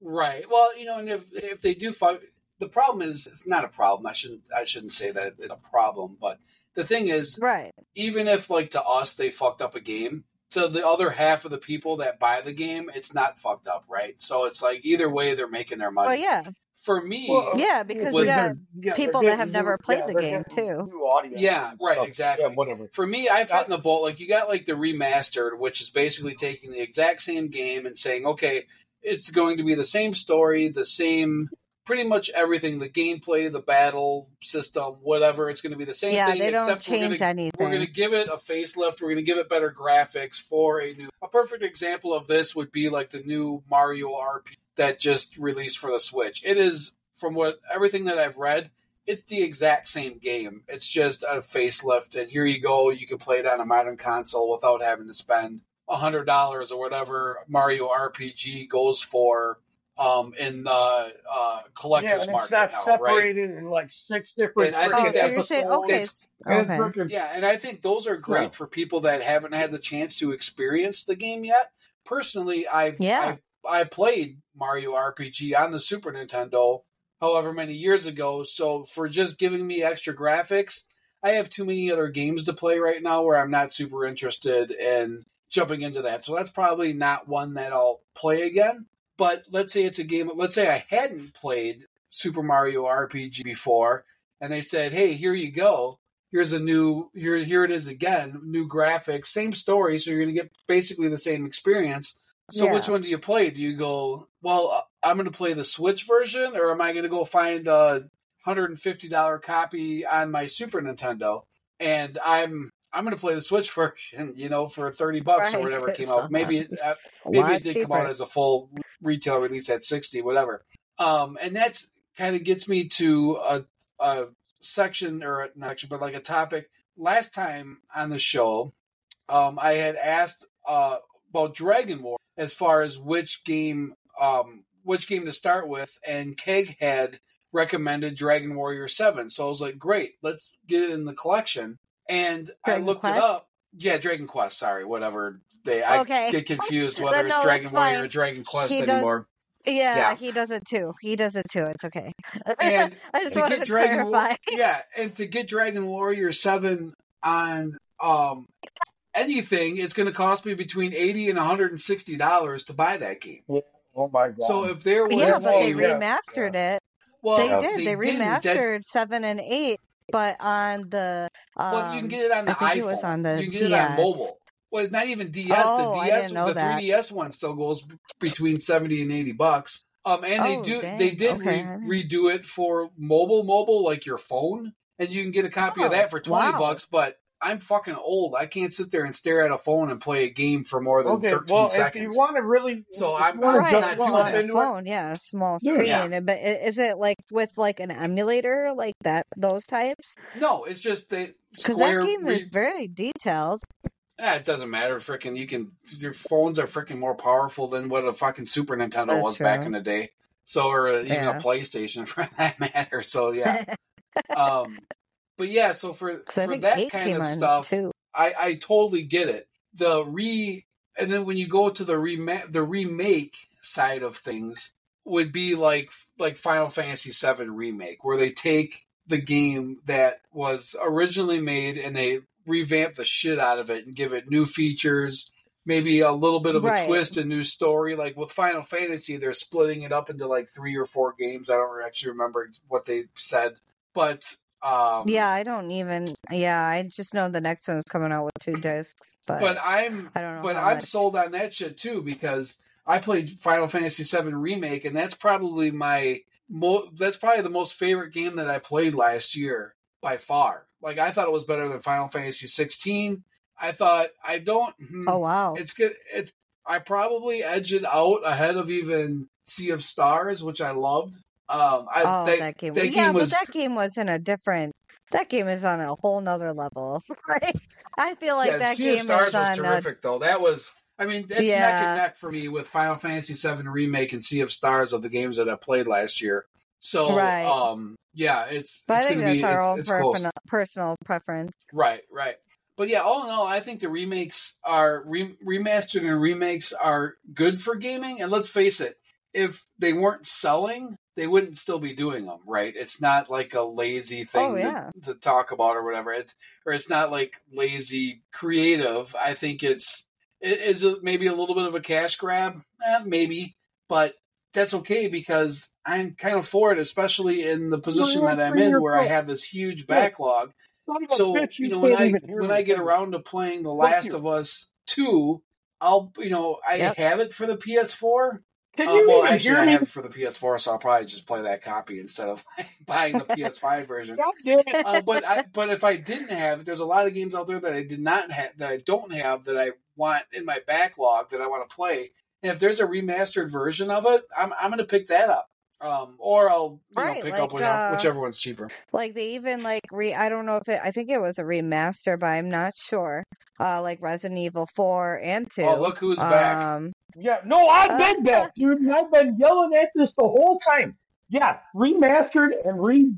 Right. Well, you know, and if if they do fuck, the problem is it's not a problem. I shouldn't I shouldn't say that it's a problem, but the thing is, Right. even if like to us they fucked up a game, to the other half of the people that buy the game, it's not fucked up, right? So it's like either way they're making their money. Well, yeah. For me, Well, Yeah, because you got yeah, people they're that have getting never played yeah, the game, too. Yeah, right, stuff. exactly. Yeah, whatever. for me, I fit in the boat. Like you got like the remastered, which is basically taking the exact same game and saying, okay, it's going to be the same story, the same, pretty much everything, the gameplay, the battle system, whatever. It's going to be the same yeah, thing. they don't except we're change gonna, anything. we're going to give it a facelift. We're going to give it better graphics for a new. A perfect example of this would be like the new Mario RP that just released for the Switch. It is from what everything that I've read, it's the exact same game. It's just a facelift, and here you go. You can play it on a modern console without having to spend a hundred dollars or whatever Mario RPG goes for um, in the uh, Yeah, collector's and it's market not now, right? separated in like six different. And I think so freaking that's- you're saying, okay. that's- s- And it's okay. freaking- Yeah, and I think those are great Yeah. for people that haven't had the chance to experience the game yet. Personally, I've Yeah. I've, I played Mario RPG on the Super Nintendo, however many years ago. So for just giving me extra graphics, I have too many other games to play right now where I'm not super interested in jumping into that. So that's probably not one that I'll play again. But let's say it's a game. Let's say I hadn't played Super Mario RPG before, and they said, "Hey, here you go." here's a new here here it is again new graphics same story so you're going to get basically the same experience so Yeah. which one do you play do you go well uh, i'm going to play the switch version or am i going to go find a $150 copy on my super nintendo and i'm i'm going to play the switch version you know for 30 bucks or whatever it came out maybe it, uh, maybe it did come out as a full retail release at 60 whatever um and that's kind of gets me to a, a section or not section, but like a topic. Last time on the show, um, I had asked uh, about Dragon War as far as which game, um, which game to start with, and Keg had recommended Dragon Warrior Seven. So I was like, great, let's get it in the collection. And Dragon I looked Quest? it up. Yeah, Dragon Quest. Sorry, whatever. They I Okay. get confused whether no, it's Dragon it's Warrior or. Dragon Quest He does- anymore. Yeah, Yeah. he does it too. He does it too. It's okay. And I just to wanted get to Dragon War- clarify. yeah, and to get Dragon Warrior Seven on um anything, it's going to cost me between eighty and one hundred and sixty dollars to buy that game. Oh my god. So if there was Yeah, but they a yeah, remastered it. well, They Yeah. did. They, didn't. Remastered seven and eight, but on the um, well, you can get it on the I think iPhone. it was on the you can get it on mobile. Well, not even DS. Oh, the DS, the 3DS one still goes between seventy and eighty bucks. Um, and they Oh, do dang. they did Okay. re- redo it for mobile, mobile like your phone, and you can get a copy of Oh, that for twenty wow. bucks. But I'm fucking old. I can't sit there and stare at a phone and play a game for more than okay, thirteen well, if you want to really, So I'm- wanna I'm Right, not well, doing on that. a it- phone, yeah, small screen. yeah. But is it like with like an emulator, like that, those types? no, it's just the Because Square. that game re- is very detailed. Eh, it doesn't matter. Freaking, you can. Your phones are freaking more powerful than what a fucking Super Nintendo That's was back in the day. So, or uh, even Yeah. a PlayStation for that matter. So, yeah. um, but yeah. So for for that kind of stuff, too. I I totally get it. The re and then when you go to the rema- the remake side of things would be like like Final Fantasy VII remake, where they take the game that was originally made and they revamp the shit out of it and give it new features, maybe a little bit of a Right. twist, a new story. Like with Final Fantasy, they're splitting it up into like three or four games. I don't actually remember what they said, but um, Yeah, I don't even. Yeah, I just know the next one is coming out with two discs, but, But I'm I don't know. but I'm much. sold on that shit too because I played Final Fantasy VII remake, and that's probably my mo- that's probably the most favorite game that I played last year by far. Like I thought it was better than Final Fantasy 16. I thought I don't. hmm, Oh wow! It's good. It's I probably edge it out ahead of even Sea of Stars, which I loved. Um, I oh, that, that game. that yeah, game but was that game was in a different. That game is on a whole nother level. Right? I feel like yeah, that sea of game Stars was on. A, terrific, though. That was, I mean, it's neck and neck for me with Final Fantasy VII remake and Sea of Stars of the games that I played last year. So, Right. um, yeah, it's but I think that's be our it's, own it's personal preference. Right, right. But yeah, all in all, I think the remakes are re- remastered and remakes are good for gaming. And let's face it, if they weren't selling, they wouldn't still be doing them, right? It's not like a lazy thing Oh, yeah. to, to talk about or whatever. It's or it's not like lazy creative. I think it's it is a, maybe a little bit of a cash grab, eh, maybe, but that's okay because I'm kind of for it, especially in the position Well, that I'm in, where I have this huge backlog so bitch, you know when I when I get around to playing The Last of Us two, I'll you know I Yep. have it for the PS4. Can Uh, you well, even actually, I have it for the PS4, so I'll probably just play that copy instead of buying the PS5 version. God damn it. Uh, but I, but if I didn't have it, there's a lot of games out there that I did not have that I don't have that I want in my backlog that I want to play. And if there's a remastered version of it, I'm I'm going to pick that up. Um, or I'll you Right, know pick like, up whichever, uh, whichever one's cheaper. Like they even like re. I don't know if it. I think it was a remaster, but I'm not sure. Uh, like Resident Evil four and two. Oh, look who's back! Um, Yeah, no, I've been back, dude, and I've been yelling at this the whole time. Yeah, remastered and re.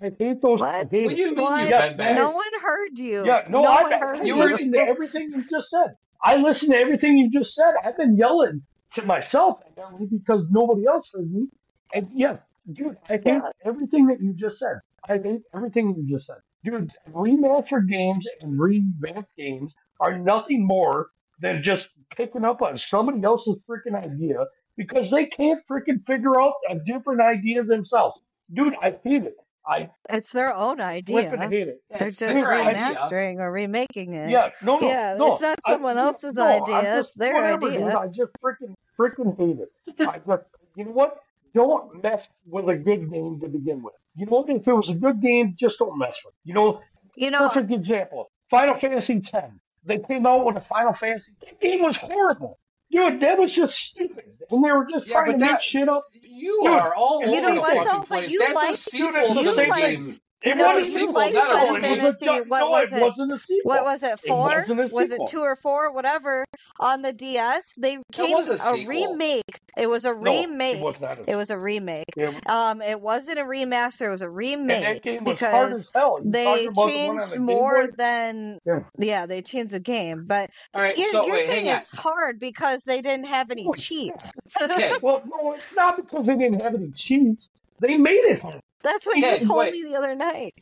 I hate those. What? hate What do you mean you've Yeah, been back? no one heard you. Yeah, no, no I, one I, heard You you. were- listened to everything you just said. I listened to everything you just said. I've been yelling to myself apparently because nobody else heard me. And yes, dude, I hate Yeah. everything that you just said. I hate everything you just said. Dude, remastered games and revamped games are nothing more than just picking up on somebody else's freaking idea because they can't freaking figure out a different idea themselves. Dude, I hate it. I It's their own flipping idea. hate it. They're it's just their idea. remastering or remaking it. Yeah, no, no, Yeah, no. it's not someone yeah, else's no, idea, just- it's their whatever, idea. Dude, I just freaking freaking hate it. I just, you know what? Don't mess with a good game to begin with. You know what? If it was a good game, just don't mess with. it. You know, You know, perfect example: Final Fantasy X. They came out with a Final Fantasy. That game was horrible. dude, that was just stupid. And they were just Yeah, trying but to that- make shit up. You Dude, are all over you know the what, fucking though? But place. you That's a liked- sequel Dude, to the liked- game. It No, wasn't a sequel. liked no, Final it was a- What no, was it it? wasn't a sequel. What was it? It Four? wasn't a Was it two or four? Whatever. On the DS, they came was a a, remake. It was a No, remake. it was a It was a remake. It- Um, it wasn't a remaster. It was a and remake that game was hard because as hell. They talking about the one on changed the more Boy? than Yeah. yeah, they changed the game. But All right, you're, so you're wait, saying hang on. it's hard because they didn't have any Oh, cheats. Okay, Well, no, it's not because they didn't have any cheats. They made it hard. That's what Okay, you told wait. me the other night.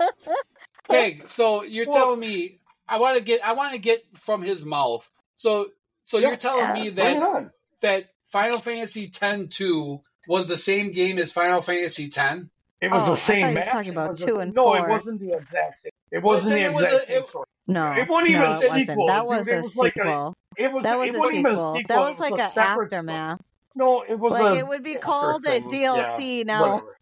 okay. So you're Well- telling me I want to get I want to get from his mouth. So so Yeah, you're telling me that that Final Fantasy X two was the same game as Final Fantasy X? It was Oh, the same thought you was talking about was the- two and no, four. it wasn't the exact same. It wasn't the it was exact a- same it- No, It wasn't even no, a it wasn't. sequel, That dude. was It a was like a- sequel. It was. That was it a wasn't sequel. That was like was a a aftermath. No, it was Like a it would be after called a. DLC Yeah, now. whatever.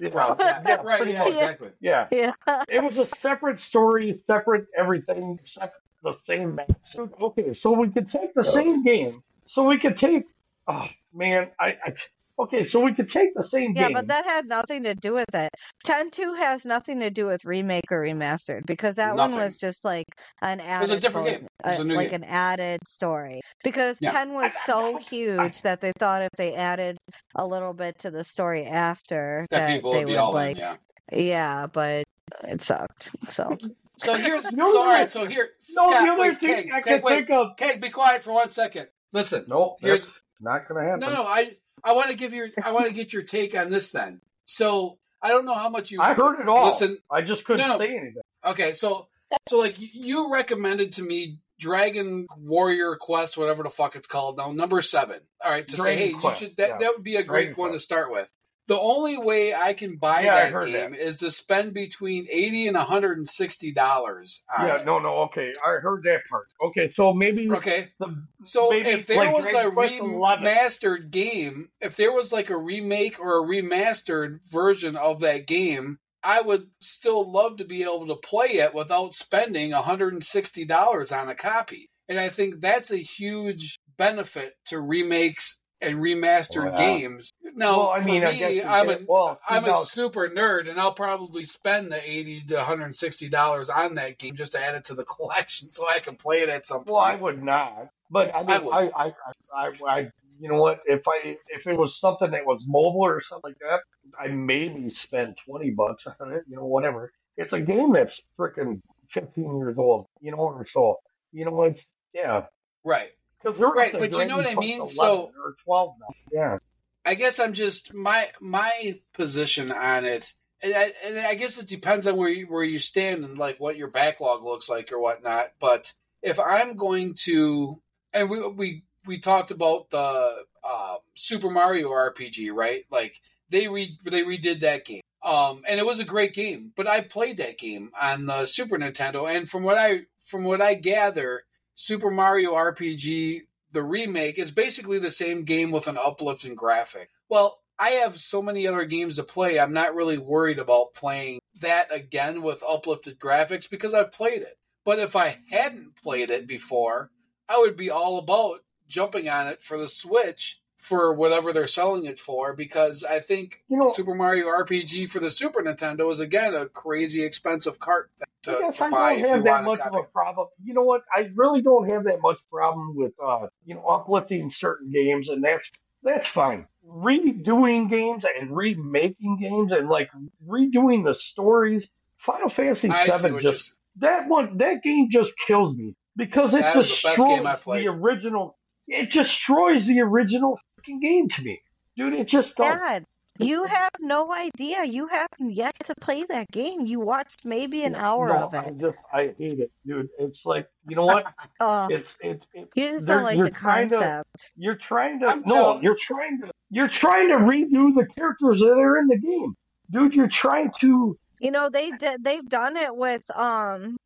Yeah, Right, yeah, yeah, right, yeah, exactly. Yeah, Yeah. it was a separate story, separate everything, except the same match. So, Okay, so we could take the same game. So we could take. Oh man, I. I okay, so we could take the same Yeah, game. but that had nothing to do with it. Ten two has nothing to do with remake or remastered because that one was just like an added was a different game. It was uh, a new like game. an added story. Because Yeah. ten was so huge that they thought if they added a little bit to the story after That that, people they would be would all like in. Yeah. yeah, but it sucked. So So here's The so only all right. So here, no, Scott, the other wait, thing Keg, I Keg, can wait, think of. Keg, be quiet for one second. Listen, Nope, here's that's not gonna happen. no, no. I I want to give your I want to get your take on this. Then, so I don't know how much you I heard it all. Listen, I just couldn't No, no. say anything. Okay, so so like you recommended to me Dragon Warrior Quest, whatever the fuck it's called now, number seven. All right, to Dragon say, hey, Quest, you should that yeah. that would be a great Dragon one to start with. The only way I can buy Yeah, that game that. is to spend between eighty and hundred and sixty dollars. Yeah, no, no. Okay, I heard that part. Okay, so maybe Okay, the so maybe if there like was a Dragon 11. remastered game, if there was like a remake or a remastered version of that game, I would still love to be able to play it without spending $160 on a copy. And I think that's a huge benefit to remakes and remastered Wow. games. Now, well, I for mean, I me, guess you I'm can- a well, I'm a super nerd, and I'll probably spend the eighty to one hundred and sixty dollars on that game just to add it to the collection, so I can play it at some point. well, I would not, but I I mean. I, I, I, I, I, you know what? If I, if it was something that was mobile or something like that, I maybe spend twenty bucks on it. You know, whatever. It's a game that's freaking fifteen years old. You know, or so. You know, it's yeah. right. Because they're Right, but you know what I mean? So- or twelve now. Yeah. I guess I'm just my my position on it, and I, and I guess it depends on where you, where you stand and like what your backlog looks like or whatnot. But if I'm going to, and we we we talked about the um, Super Mario RPG, right? Like they re they redid that game, um, and it was a great game. But I played that game on the Super Nintendo, and from what I from what I gather, Super Mario RPG the remake is basically the same game with an uplifting graphic. Well, I have so many other games to play. I'm not really worried about playing that again with uplifted graphics because I've played it. But if I hadn't played it before, I would be all about jumping on it for the Switch for whatever they're selling it for because I think You know, Super Mario RPG for the Super Nintendo is again a crazy expensive cart to, I guess to I buy don't have that much of a problem. You know what? I really don't have that much problem with uh, you know, uplifting certain games, and that's that's fine. Redoing games and remaking games and like redoing the stories. Final Fantasy I Seven just that one that game just kills me because it That was the best game I played. the original. It destroys the original fucking game to me, dude. It just does. You have no idea. You haven't yet to play that game. You watched maybe an hour no, of I it. just I hate it, dude. It's like you know what? Oh, It's it's it's you just don't like the trying to- concept. You're trying to I'm no, telling- you're trying to you're trying to redo the characters that are in the game. Dude, you're trying to You know they did. They've done it with um.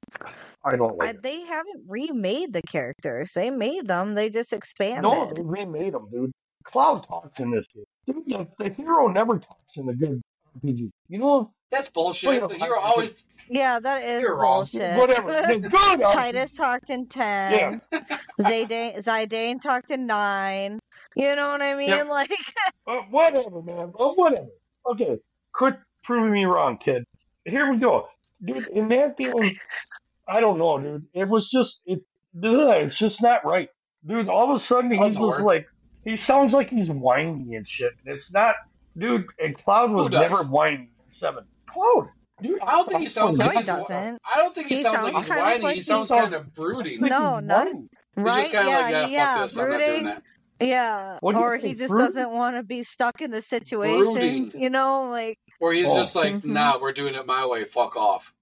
I don't I, like it. they haven't remade the characters. They made them. They just expanded. No, they remade them, dude. Cloud talks in this game. Dude, the, the hero never talks in the good RPG. You know, That's bullshit. Wait, You're always Yeah, that is You're wrong. bullshit. whatever. It's good. Tidus talked in ten. Zidane Zidane talked in nine. You know what I mean? Yep. Like Uh, whatever, man. Uh, whatever. Okay, quit proving me wrong, kid. Here we go, dude. In that game, I don't know, dude. It was just it. ugh, It's just not right, dude. All of a sudden, he's just word. like he sounds like he's whiny and shit. And it's not, dude. And Cloud was never whiny. Seven. Cloud, dude. I don't think he sounds No, like he doesn't. I don't think he, He sounds, sounds like he's kind of whiny. like he he sounds sounds- kind of brooding. No, not- whiny. He's right? just kind of yeah, like, yeah, yeah, fuck this. I'm not doing brooding. that. Yeah, What'd or he just brooding? doesn't want to be stuck in the situation. Brooding. You know, like Or he's Oh. just like, Mhm. nah, we're doing it my way. Fuck off.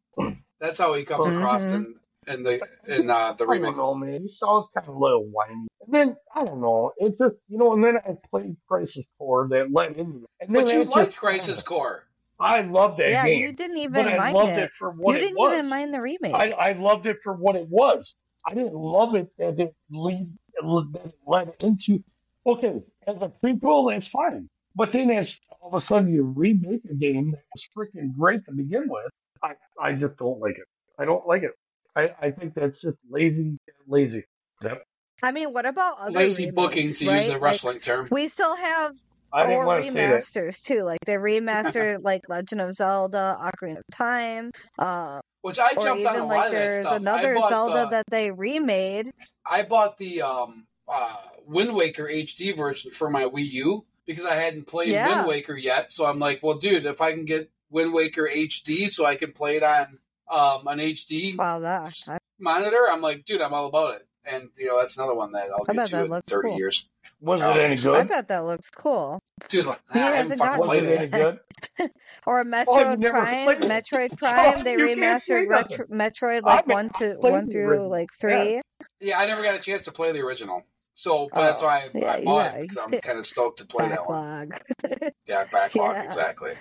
That's how he comes across Mhm. in in the in uh, the I remake. don't know, man. He sounds kind of a little whiny. And then I don't know. It just you know. And then I played Crisis Core that led into. And then But you liked just- Crisis Core. I loved that yeah, game. you didn't even but I mind loved it. it. for what You didn't was. even mind the remake. I, I loved it for what it was. I didn't love it that it lead that it led into. Okay, as a prequel, that's fine. But then, as all of a sudden you remake a game that was freaking great to begin with, I I just don't like it. I don't like it. I, I think that's just lazy, lazy. Yep. I mean, what about other Lazy remakes, booking, to right? use a Like, wrestling term. we still have I didn't or want to say that. remasters too. Like they remastered like Legend of Zelda, Ocarina of Time, uh, Which I jumped on a even lot like of that there's stuff. another Zelda the, that they remade. I bought the um, uh, Wind Waker HD version for my Wii U because I hadn't played Yeah. Wind Waker yet. So I'm like, well, dude, if I can get Wind Waker HD so I can play it on um, an HD Wow, that I, monitor, I'm like, dude, I'm all about it. And you know, that's another one that I'll I get to that in looks 30 cool. years. Was Um, it any I bet that looks cool. Dude, like, He I haven't hasn't fucking played it it. any good? Or Oh, Metroid you Prime, played. Metroid Prime, they you can't say remastered nothing. retro, Metroid like I've one to one through original. like three. Yeah, I never got a chance to play the original. So, but that's Oh, why I, yeah, I bought yeah, it because I'm kind of stoked to play that one. Backlog, Yeah, backlog, Yeah. exactly.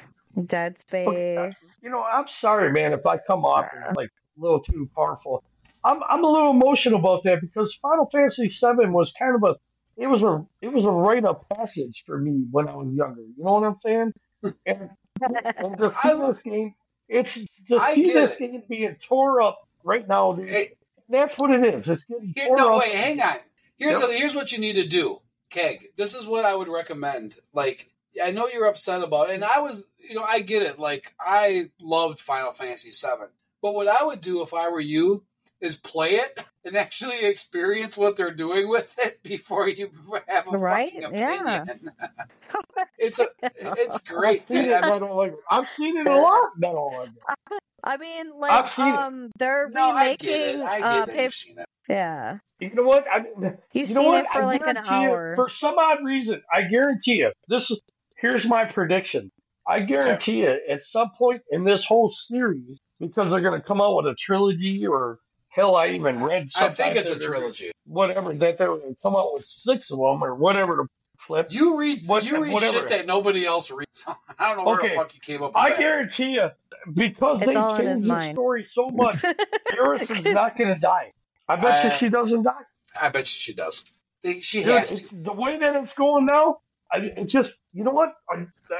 Dead Okay, uh, Space. You know, I'm sorry, man, if I come off as like a little too powerful. I'm I'm a little emotional about that because Final Fantasy VII was kind of a it was a it was a rite of passage for me when I was younger. You know what I'm saying? And, and to see I- this game, it's to I see get this it. game being tore up right now, dude. Hey, that's what it is. It's getting here, tore no, up. wait, hang on. Here's Yep. the, here's what you need to do, Keg. This is what I would recommend. Like, I know you're upset about it, and I was, you know, I get it. Like, I loved Final Fantasy VII, but what I would do if I were you is play it and actually experience what they're doing with it before you have a Right? fucking Yeah. opinion. it's a, it's great. seen it, dude. but I don't like it. I've seen it a lot. but I don't like it. I mean, I've like, seen it. um, they're No, I get remaking. it. I get uh, that seen it. yeah, You know what? I, you've you know seen what? it for I like an guarantee you, hour. for some odd reason, I guarantee you. This is here's my prediction. I guarantee you, at some point in this whole series, because they're going to come out with a trilogy, or hell, I even read. Something. I think it's a trilogy. Whatever that they're going to come out with six of them, or whatever to flip. You read What- you read whatever. shit that nobody else reads. I don't know where Okay. the fuck you came up with I that. guarantee you, because It's they all in his changed the mind. story so much, Aeris is not going to die. I bet you she doesn't die. I bet you she does. She has it's- to. the way that it's going now, I, it just, you know what? I, that,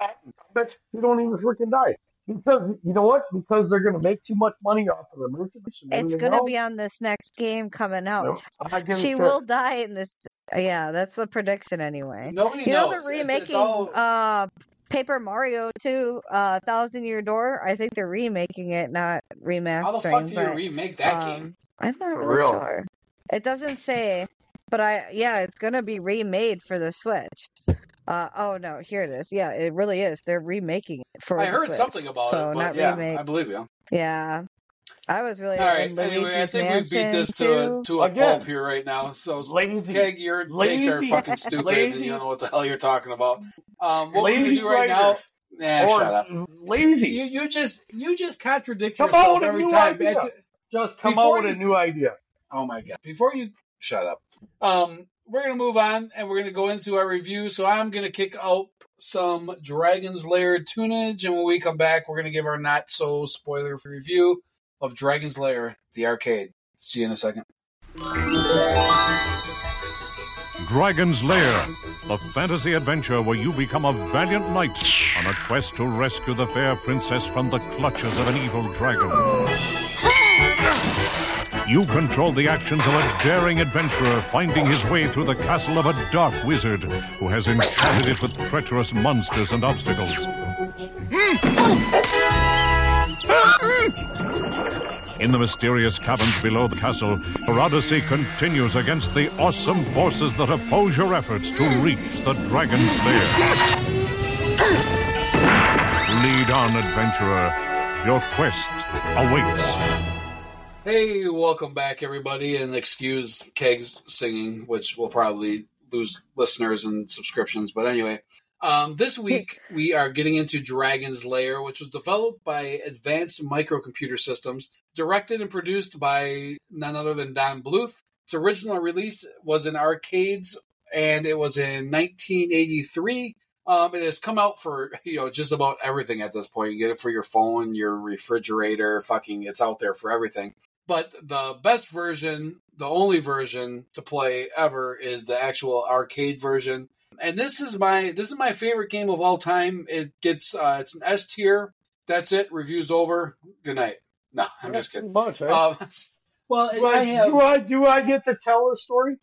I bet you don't even freaking die. Because, you know what? Because they're going to make too much money off of the merchandise. it's gonna be on this next game coming out. Nope. I'm not giving She will die in this. Yeah, that's the prediction anyway. Nobody You know knows. they're remaking It's, all, uh Paper Mario 2, uh Thousand Year Door. I think they're remaking it, not remastering. how the fuck do you but, remake that um, game? I'm not For really real. sure. It doesn't say, but I yeah, it's gonna be remade for the Switch. Uh oh no, here it is. Yeah, it really is. They're remaking it for. I the heard Switch. something about so it, but not yeah, remake. I believe you. Yeah, I was really All right. in Anyway, I Luigi's think we beat this to a, to a Again. pulp here right now. So, Lazy. Keg, your takes are fucking stupid, lazy- you don't know what the hell you're talking about. Um, what we're gonna do right now? writers. Yeah, or shut up. lazy. You you just you just contradict Come yourself with every time. idea. Just come before out with you- a new idea. Oh my god! Before you shut up, um, we're gonna move on and we're gonna go into our review. So I'm gonna kick out some Dragon's Lair tunage, and when we come back, we're gonna give our not so spoiler review of Dragon's Lair, the arcade. See you in a second. Dragon's Lair, the fantasy adventure where you become a valiant knight on a quest to rescue the fair princess from the clutches of an evil dragon. You control the actions of a daring adventurer finding his way through the castle of a dark wizard who has enchanted it with treacherous monsters and obstacles. In the mysterious caverns below the castle, your odyssey continues against the awesome forces that oppose your efforts to reach the dragon's lair. Lead on, adventurer. Your quest awaits. Hey, welcome back, everybody, and excuse Kegs singing, which will probably lose listeners and subscriptions. But anyway, um, this week we are getting into Dragon's Lair, which was developed by Advanced Microcomputer Systems, directed and produced by none other than Don Bluth. Its original release was in arcades, and it was in 1983. Um, it has come out for you know just about everything at this point. You get it for your phone, your refrigerator, fucking, it's out there for everything. But the best version, the only version to play ever, is the actual arcade version. And this is my this is my favorite game of all time. It gets uh, it's an S tier. That's it. Reviews over. Good night. No, I'm just kidding. Much, eh? Um, well, do, I, I have. do I do I get to tell a story?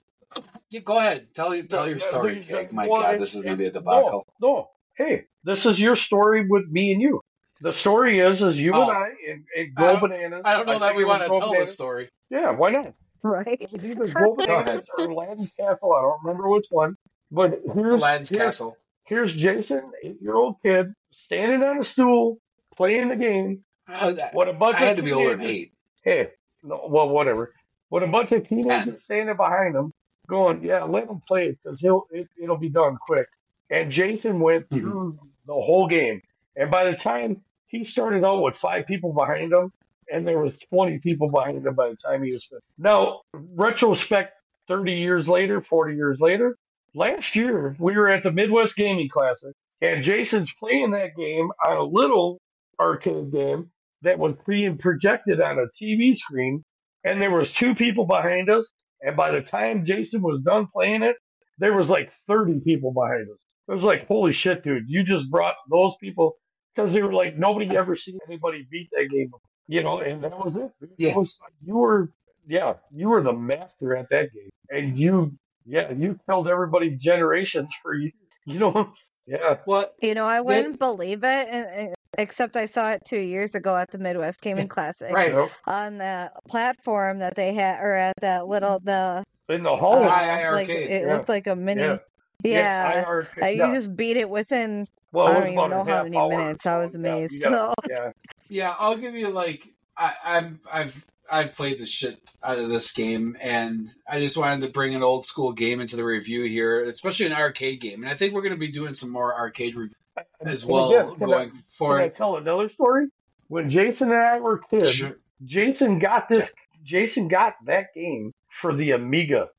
Yeah, go ahead. Tell you tell your story, the- My well, God, this is going to be a debacle. No, no. Hey, this is your story with me and you. The story is, is you Oh. and I and, and I Go don't- Bananas. I don't know that we want to Go tell the story. Yeah, why not? Right? It was either Go Bananas or Aladdin's Castle. I don't remember which one. But here's, Aladdin's here's, Castle. here's Jason, eight-year-old kid, standing on a stool, playing the game. Uh, What a bunch I of had to be older than eight. Hey, no, well, whatever. With a bunch of Ten. teenagers standing behind him, going, "Yeah, let him play it because he'll it, it'll be done quick." And Jason went Mhm. through the whole game, and by the time he started out with five people behind him, and there was twenty people behind him by the time he was finished. Now, retrospect, thirty years later, forty years later, last year we were at the Midwest Gaming Classic, and Jason's playing that game on a little arcade game that was being projected on a TV screen, and there was two people behind us. And by the time Jason was done playing it, there was like 30 people behind us. It was like, holy shit, dude! You just brought those people because they were like nobody ever seen anybody beat that game, you know. And that was it. It Yeah. was- you were, yeah, you were the master at that game, and you, yeah, you killed everybody generations for you, you know. Yeah, What? You know, I wouldn't believe it, and, and- except I saw it two years ago at the Midwest Gaming Classic Right. on the platform that they had, or at that little the in the hall. Uh, I- I like arcade, it yeah. looked like a mini. Yeah. Yeah, I arcade- Uh, yeah. you just beat it within. Well, I don't even know how many hour, minutes. I was so, yeah, amazed. gotta- yeah, Yeah, I'll give you like I, I'm I've I've played the shit out of this game, and I just wanted to bring an old school game into the review here, especially an arcade game. And I think we're going to be doing some more arcade reviews as And well again, can I- going Can I forward. tell another story? When Jason and I were kids, Sure. Jason got this. Jason got that game for the Amiga.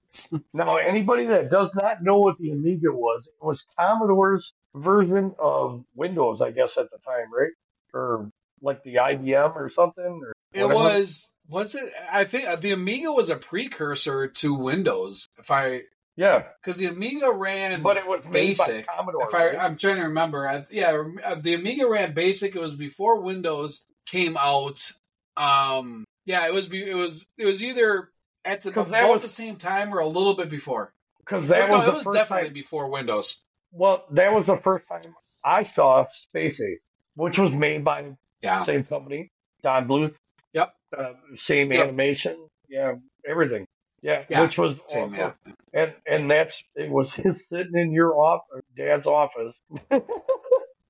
Now, anybody that does not know what the Amiga was, it was Commodore's version of Windows, I guess at the time, right? Or like the IBM or something. Or It whatever. was was it? I think uh, the Amiga was a precursor to Windows. If I yeah, because the Amiga ran but it was basic. Commodore. If I, right? I'm trying to remember, I, yeah, uh, the Amiga ran basic. It was before Windows came out. Um, yeah, it was. It was. It was either at the about was- the same time or a little bit before. Because that no, was it was definitely time. before Windows. Well, that was the first time I saw Space Ace, which was made by Yeah. same company, Don Bluth. Yep. Uh, same Yep. animation. Yeah, everything. Yeah, Yeah, which was Same. Yeah. And and that's it was his sitting in your off dad's office.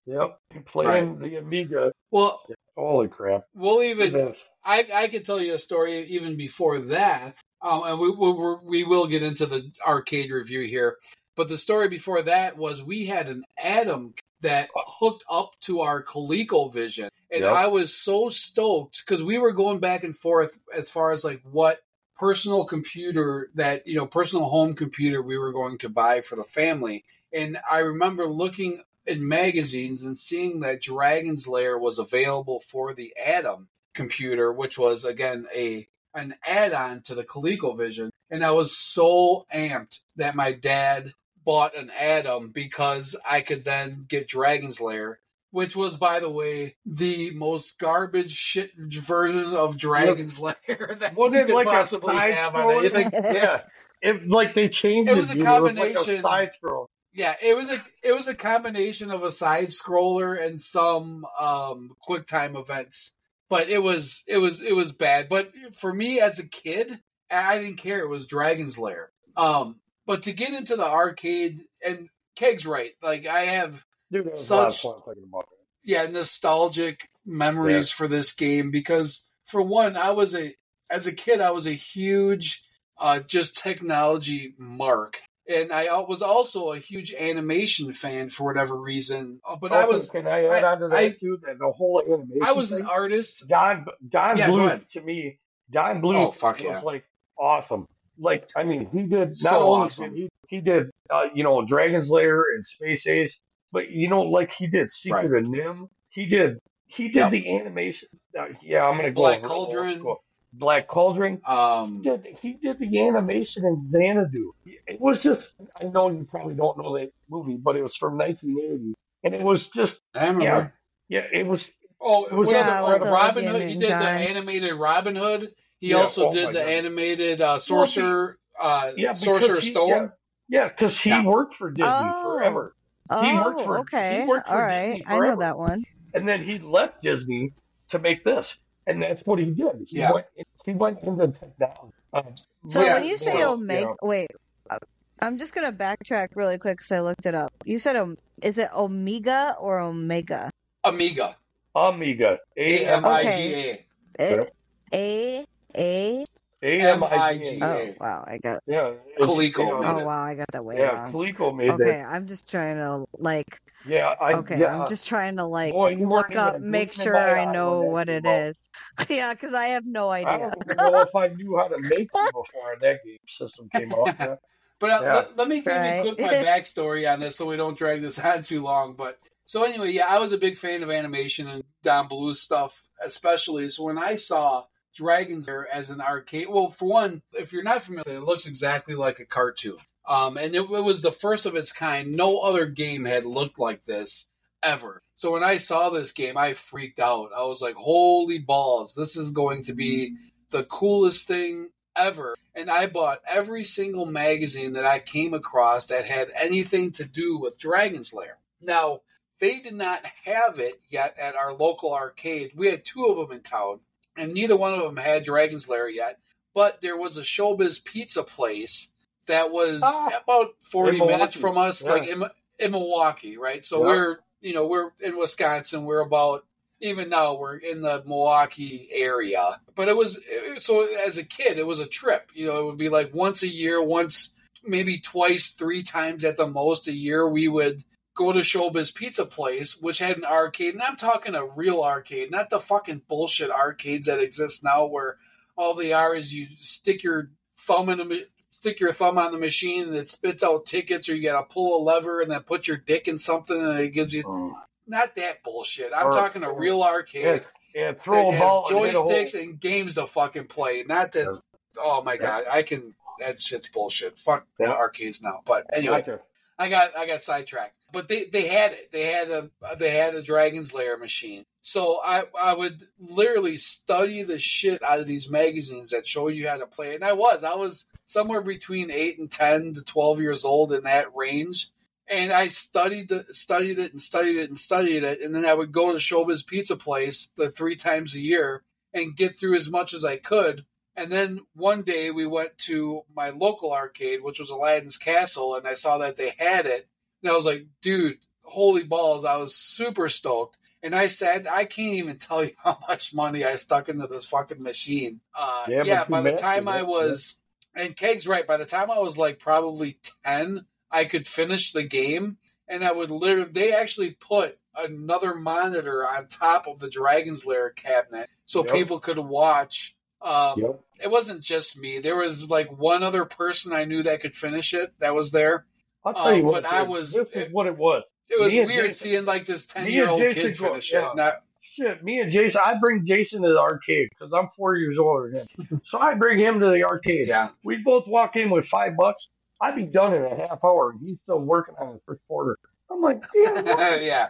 yep, playing the Amiga. Well, Holy crap! we'll even. I I could tell you a story even before that. Um, and we we we will get into the arcade review here. But the story before that was we had an Adam that hooked up to our ColecoVision, and Yep. I was so stoked because we were going back and forth as far as like what personal computer that you know personal home computer we were going to buy for the family. And I remember looking in magazines and seeing that Dragon's Lair was available for the Adam computer, which was again a an add-on to the ColecoVision. and I was so amped that my dad bought an Adam because I could then get Dragon's Lair, which was, by the way, the most garbage shit version of Dragon's Lair that Was you could like possibly have on anything. yeah. It like they changed It it. was a. It was combination- like a side scroll. Yeah, it was a it was a combination of a side scroller and some um quick time events. But it was it was it was bad. But for me as a kid, I didn't care. It was Dragon's Lair. Um, but to get into the arcade and Keg's right. Like I have Dude, it was a lot of Such- fun thinking about it. yeah, nostalgic memories for this game because for one, I was a as a kid I was a huge uh just technology mark. And I was also a huge animation fan for whatever reason. Uh, But I was Can I add I- on to that I- too? That the whole animation. I was an thing? artist. Don Don Yeah, Bluth to me. Don Bluth Oh, fuck was yeah. like awesome. Like I mean, he did not So only awesome. did he he did uh, you know Dragon's Lair and Space Ace, but you know like he did Secret Right. of NIMH. He did he did Yep. the animation. Uh, yeah, I'm gonna go Black. Cauldron. Go- Black Cauldron. He Um, did he did the animation in Xanadu. It was just I know you probably don't know that movie, but it was from 1980, and it was just I remember. yeah, it was Oh, It was what Yeah, other- with the Robin Hood. He gaming did the animated Robin Hood. He Yeah, also oh did the God. animated uh, Sorcerer, uh, Yeah, because Sorcerer he- Stone. Yeah, because he Yeah. worked for Disney Oh. forever, Oh, He worked for- he okay. worked for All right. Disney I know that one. and then he left Disney to make this, and that's what he did. He Yeah. went he went into technology. Um, So Yeah, when you say so, Omega, wait, uh, I'm just gonna backtrack really quick because I looked it up. You said um, is it Omega or Omega? Amiga. Omega. A A M M I I G A. It, A A. A M I G. M-I-G-A. A. Oh wow, I got. Yeah, Coleco yeah, made Oh wow, I got that way Yeah, wrong. Coleco made Okay, that. I'm just trying to like. Yeah, I Okay, yeah, I'm just trying to like boy, look up, make sure I know what it came is. yeah, because I have no idea. I idea. don't even know if I knew how to make them before that game system came out. Yeah. But uh, Yeah. let, let me give Right. you quick my backstory on this so we don't drag this on too long. But so anyway, yeah, I was a big fan of animation and Don Bluth stuff, especially. So when I saw Dragon's Lair as an arcade, well, for one, if you're not familiar, it looks exactly like a cartoon. Um, and it, it was the first of its kind. No other game had looked like this ever. So when I saw this game, I freaked out. I was like, "Holy balls! This is going to be the coolest thing ever. And I bought every single magazine that I came across that had anything to do with Dragon's Lair. Now, they did not have it yet at our local arcade. We had two of them in town, and neither one of them had Dragon's Lair yet. But there was a Showbiz pizza place that was Ah, about 40 minutes from us, Yeah. like in, in Milwaukee, right? So Yeah. we're, you know, we're in Wisconsin. We're about even now we're in the Milwaukee area. But it was so as a kid, it was a trip. You know, it would be like once a year, once maybe twice, three times at the most a year. We would go to Showbiz Pizza Place, which had an arcade, and I'm talking a real arcade, not the fucking bullshit arcades that exist now, where all they are is you stick your thumb in a stick your thumb on the machine and it spits out tickets, or you got to pull a lever and then put your dick in something and it gives you mm. not that bullshit. I'm Or- talking a real arcade Yeah, yeah, throw that a ball has and joysticks and games to fucking play. Not that. Oh my god, I can. That shit's bullshit. Fuck Yeah. arcades now. But anyway, Gotcha. I got I got sidetracked. But they they had it. They had a they had a Dragon's Lair machine. So I I would literally study the shit out of these magazines that show you how to play. And I was I was somewhere between eight and ten to twelve years old in that range. And I studied the studied it and studied it and studied it, and then I would go to Showbiz Pizza Place the three times a year and get through as much as I could. And then one day we went to my local arcade, which was Aladdin's Castle, and I saw that they had it. And I was like, dude, holy balls. I was super stoked. And I said, I can't even tell you how much money I stuck into this fucking machine. Uh, Yeah, yeah, by the time I was, and Keg's right, by the time I was like probably 10, I could finish the game. And I would literally, they actually put another monitor on top of the Dragon's Lair cabinet so Yep. people could watch. Um, Yep. It wasn't just me. There was like one other person I knew that could finish it that was there. I'll tell you Um, what. but I was- This is what it was. It was weird Jason- seeing like this 10 year old Jason kid go- finish yeah. Not, shit, me and Jason, I bring Jason to the arcade because I'm four years older than him. so I bring him to the arcade. Yeah. We both walk in with five bucks. I'd be done in a half hour, and he's still working on his first quarter. I'm like, damn, yeah.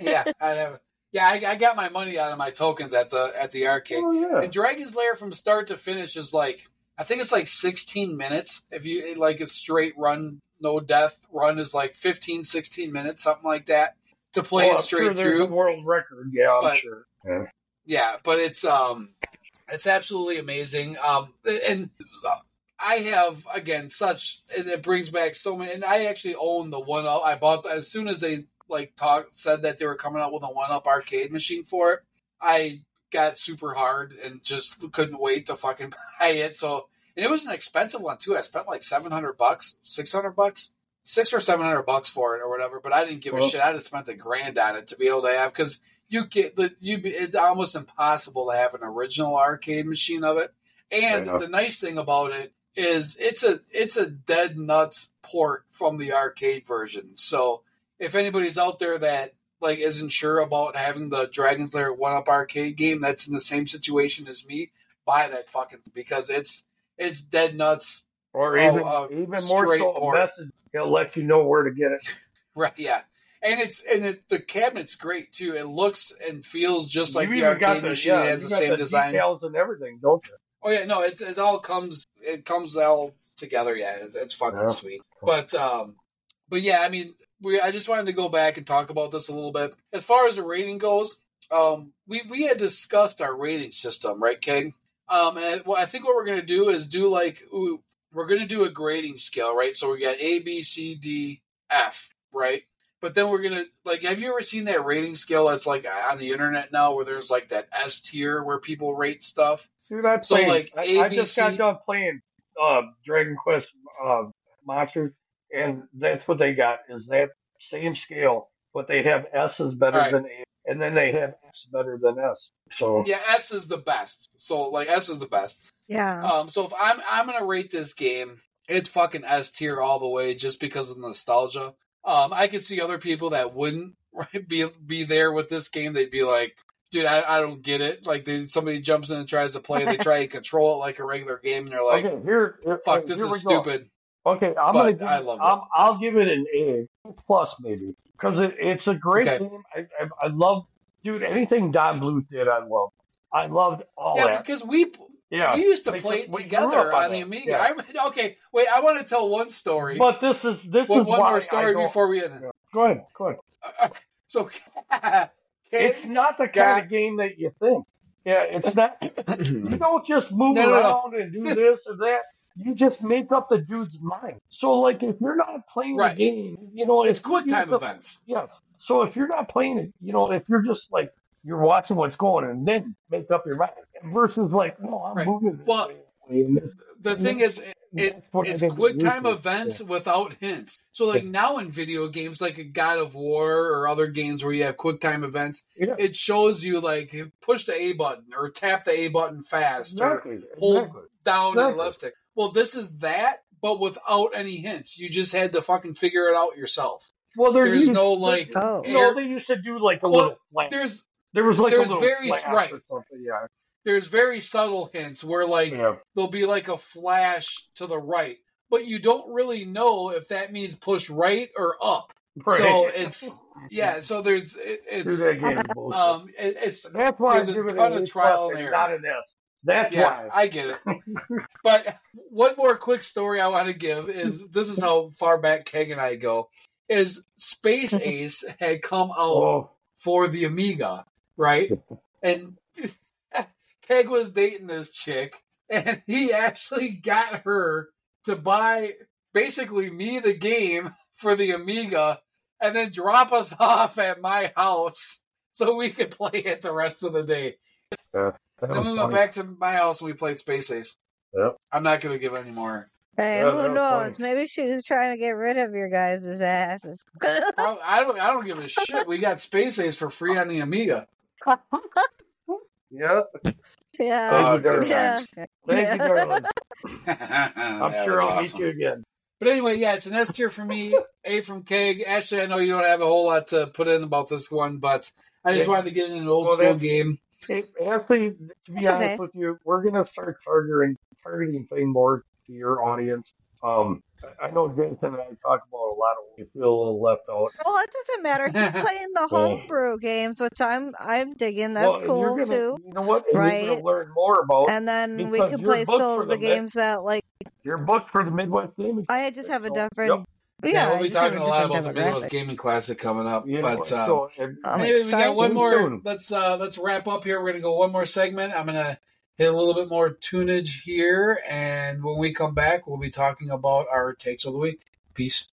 Yeah. I have, yeah, I, I got my money out of my tokens at the at the arcade. oh, yeah. And Dragon's Lair from start to finish is like I think it's like 16 minutes. If you like a straight run, no death run is like 15, 16 minutes, something like that to play it straight through. world record. Yeah, But- sure. Yeah. Yeah, but it's um, it's absolutely amazing. Um, and I have again such it, it brings back so many. And I actually own the one up. I bought as soon as they like talk said that they were coming out with a one up arcade machine for it. I got super hard and just couldn't wait to fucking buy it. So and it was an expensive one too. I spent like seven hundred bucks, six hundred bucks, six or seven hundred bucks for it or whatever. But I didn't give a shit. I just spent a grand on it to be able to have because you get the you. It's almost impossible to have an original arcade machine of it. And the nice thing about it is it's a it's a dead nuts port from the arcade version. So if anybody's out there that like isn't sure about having the Dragon's Lair one up arcade game that's in the same situation as me, buy that fucking because it's it's dead nuts. Or Oh, even uh, even more straight so, a port. message he'll let you know where to get it. Right, yeah. And it's and it, the cabinet's great too. It looks and feels just like you the arcade the, machine. yeah, it has the got same the design. details and everything, don't you? Oh yeah, no, it it all comes it comes all together. Yeah, it's, it's fucking Yeah. sweet. But um, but yeah, I mean, we I just wanted to go back and talk about this a little bit. As far as the rating goes, um, we we had discussed our rating system, right, King? Um, and well, I think what we're gonna do is do like we're gonna do a grading scale, right? So we got A, B, C, D, F, right? But then we're gonna like, have you ever seen that rating scale that's like on the internet now, where there's like that S tier where people rate stuff? Dude, I So, played, like, I, I just got done playing uh, Dragon Quest uh, Monsters, and that's what they got is that same scale, but they have S is better Right. than A, and then they have S better than S. So Yeah, S is the best. So like S is the best. Yeah. Um, so if I'm I'm gonna rate this game, it's fucking S tier all the way, just because of nostalgia. Um, I could see other people that wouldn't right, be be there with this game. They'd be like, "Dude, I, I don't get it." Like, they, somebody jumps in and tries to play, they try and control it like a regular game, and they're like, okay, here, here "Fuck, this here is we go. stupid." Okay, I'm But gonna give I it, loved it. I'm, I'll give it an A plus maybe because it, it's a great Okay. game. I, I, I love, dude. Anything Don Bluth did, I love. I loved all Yeah, that. because we Yeah, we used to Like, play it together on on the. Amiga. Yeah. I, okay, wait, I want to tell one story. but this is this one is one why more story before we end. Yeah. Go ahead, go ahead. Uh, so, It's not the kind God. of game that you think. Yeah, it's not. You don't just move No, no, no. around and do this or that. You just make up the dude's mind. So, like, if you're not playing Right. the game, you know, it's quick time just- events. Yes. So if you're not playing it, you know, if you're just like you're watching what's going and then make up your mind versus like, no, I'm Right. moving Well, The thing is, it, that's what I it's quick time events without hints. So, like now in video games, like a God of War or other games where you have quick time events, Yeah, it shows you like push the A button or tap the A button fast or exactly. hold exactly. down and left stick. Well, this is that, but without any hints. You just had to fucking figure it out yourself. Well, there There's used- no like, Oh. You know, they used to do like a Well, little flash. there's There was like there's a little very- right. Yeah. there's very subtle hints where like yeah. there'll be like a flash to the right, but you don't really know if that means push right or up. Right. So it's yeah. So there's it, it's that game is bullshit. um it, it's That's why there's I a give it ton of trial plus and and error. not an S. That's yeah. why. I get it. but one more quick story I want to give is this is how far back Keg and I go. Is Space Ace had come out Oh, for the Amiga, right? And Keg was dating this chick, and he actually got her to buy basically me the game for the Amiga and then drop us off at my house so we could play it the rest of the day. Uh, that Then was we went funny. back to my house and we played Space Ace. Yep. I'm not going to give any more. Hey, Yeah, who knows? funny. Maybe she was trying to get rid of your guys' asses. Well, I don't. I don't give a shit. We got Space Ace for free on the Amiga. Yeah. yeah. Oh, good yeah. Thank you, darling. I'm I'm sure I'll meet you again. But anyway, yeah, it's an S tier for me. A from Keg. Actually, I know you don't have a whole lot to put in about this one, but I just Yeah. wanted to get in an old Well, school game. Ashly, to be It's honest okay. with you, we're gonna start targeting targeting thing more to your audience. Um, I know Jason and I talk about a lot of you feel a little left out. Well, it doesn't matter. He's playing the homebrew games, which I'm I'm digging. That's well, cool gonna, too. You know what? And You're Right. learn more about. And then we can play still the the games that like You're booked for the Midwest Gaming. I just have a different. Yeah, Yeah, we'll be talking a lot about the different Midwest. Gaming Classic coming up. You know, but um, so, and- I'm anyway, we got one more. Let's uh let's wrap up here. We're gonna go one more segment. I'm gonna hit a little bit more tunage here, and when we come back, we'll be talking about our takes of the week. Peace.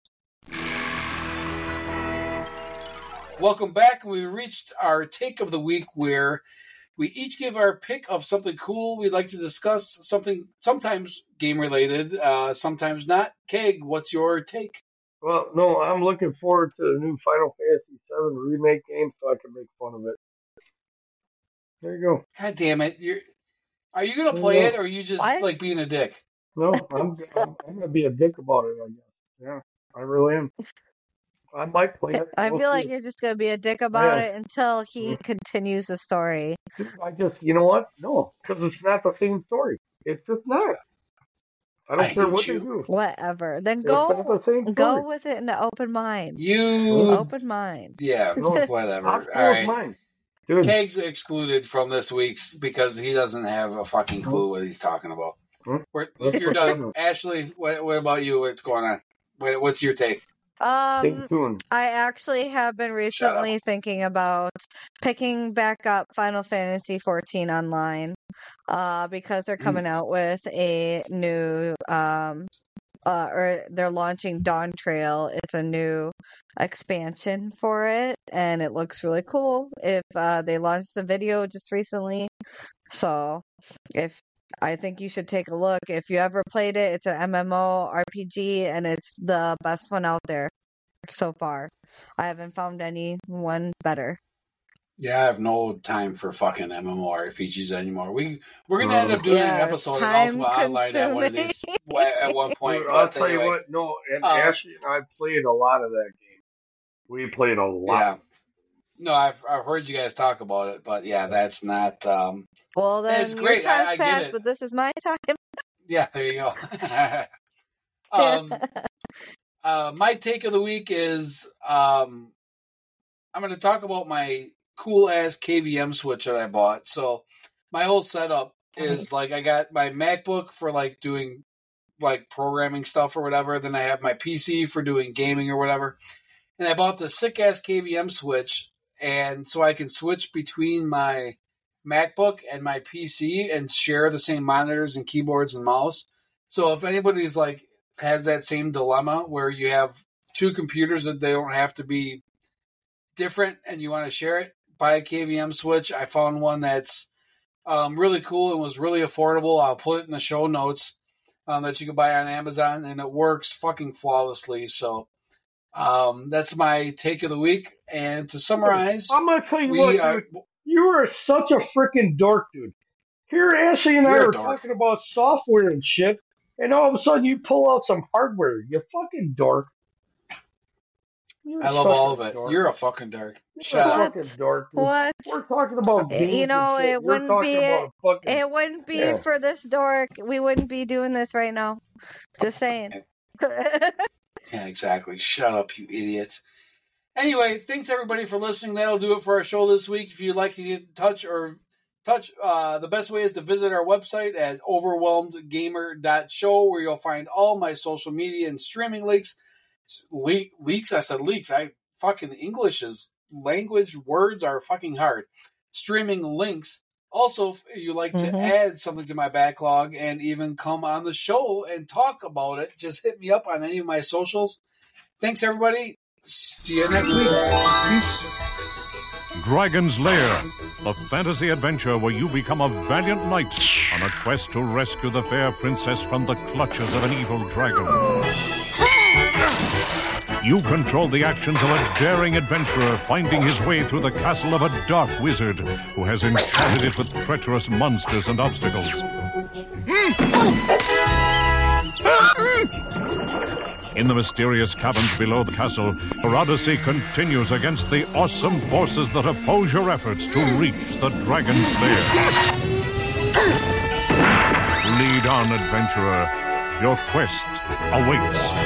Welcome back. We reached our take of the week where we each give our pick of something cool we'd like to discuss, something sometimes game related, uh, sometimes not. Keg, what's your take? Well, no, I'm looking forward to the new Final Fantasy VII remake game, so I can make fun of it. There you go. God damn it! You're are you gonna play it, or are you just What? like being a dick? No, I'm I'm, I'm gonna be a dick about it. I guess. Yeah, I really am. I might play it. I We'll feel like you're just gonna be a dick about Yeah. it until he mm. continues the story. I just, you know what? No, because it's not the same story. It's just not. I don't I care what you. they do. Whatever. Then go the go story. with it in an open mind. You, Open mind. yeah, whatever. I'll All close right, mine. Dude, Keg's excluded from this week's because he doesn't have a fucking clue what he's talking about. We're, you're done, Ashly. What, what about you? What's going on? What's your take? Um. I actually have been recently thinking about picking back up Final Fantasy XIV online, uh, because they're coming out with a new, um, uh, or they're launching Dawntrail. It's a new expansion for it, and it looks really cool. If uh, they launched a video just recently, so if I think you should take a look. If you ever played it, it's an MMO RPG, and it's the best one out there so far. I haven't found anyone better. Yeah, I have no time for fucking MMORPGs anymore. We we're gonna end up doing Yeah, an episode of time Ultima Online at one of these at one point. I'll But tell you what. No, and Um, Ashly and I played a lot of that game. We played a lot. Yeah. No, I've I've heard you guys talk about it, but yeah, that's not. um Well, then It's your great. I- time's I get passed, but this is my time. Yeah, there you go. um, uh, my take of the week is um, I'm going to talk about my cool ass KVM switch that I bought. So my whole setup is like I got my MacBook for like doing like programming stuff or whatever. Then I have my PC for doing gaming or whatever. And I bought the sick ass KVM switch, and so I can switch between my MacBook and my PC and share the same monitors and keyboards and mouse. So if anybody's like has that same dilemma where you have two computers that they don't have to be different and you want to share it, buy a KVM switch. I found one that's um, really cool and was really affordable. I'll put it in the show notes um, that you can buy on Amazon, and it works fucking flawlessly. So um, that's my take of the week. And to summarize, I'm gonna tell you we what, are. dude. You are such a freaking dork, dude. Here, Ashly and I You're a are dork. talking about software and shit, and all of a sudden you pull out some hardware. You fucking dork. You're I love all of it. dork. Youk a fucking dork. You're Shut a up. fucking dork. dude. What? We're talking about games you know, and shit. it You're wouldn't be- fucking. It wouldn't be Yeah. for this dork. We wouldn't be doing this right now. Just saying. Yeah, exactly. Shut up, you idiot. Anyway, thanks everybody for listening. That'll do it for our show this week. If you'd like to get in touch or touch, uh, the best way is to visit our website at overwhelmedgamer.show where you'll find all my social media and streaming links. Le- leaks? I said leaks. I fucking English is language. Words are fucking hard. Streaming links. Also, if you like to Mhm. add something to my backlog and even come on the show and talk about it, just hit me up on any of my socials. Thanks, everybody. See you next week. Peace. Dragon's Lair, the fantasy adventure where you become a valiant knight on a quest to rescue the fair princess from the clutches of an evil dragon. You control the actions of a daring adventurer finding his way through the castle of a dark wizard who has enchanted it with treacherous monsters and obstacles. In the mysterious caverns below the castle, your odyssey continues against the awesome forces that oppose your efforts to reach the Dragon's Lair. Lead on, adventurer. Your quest awaits.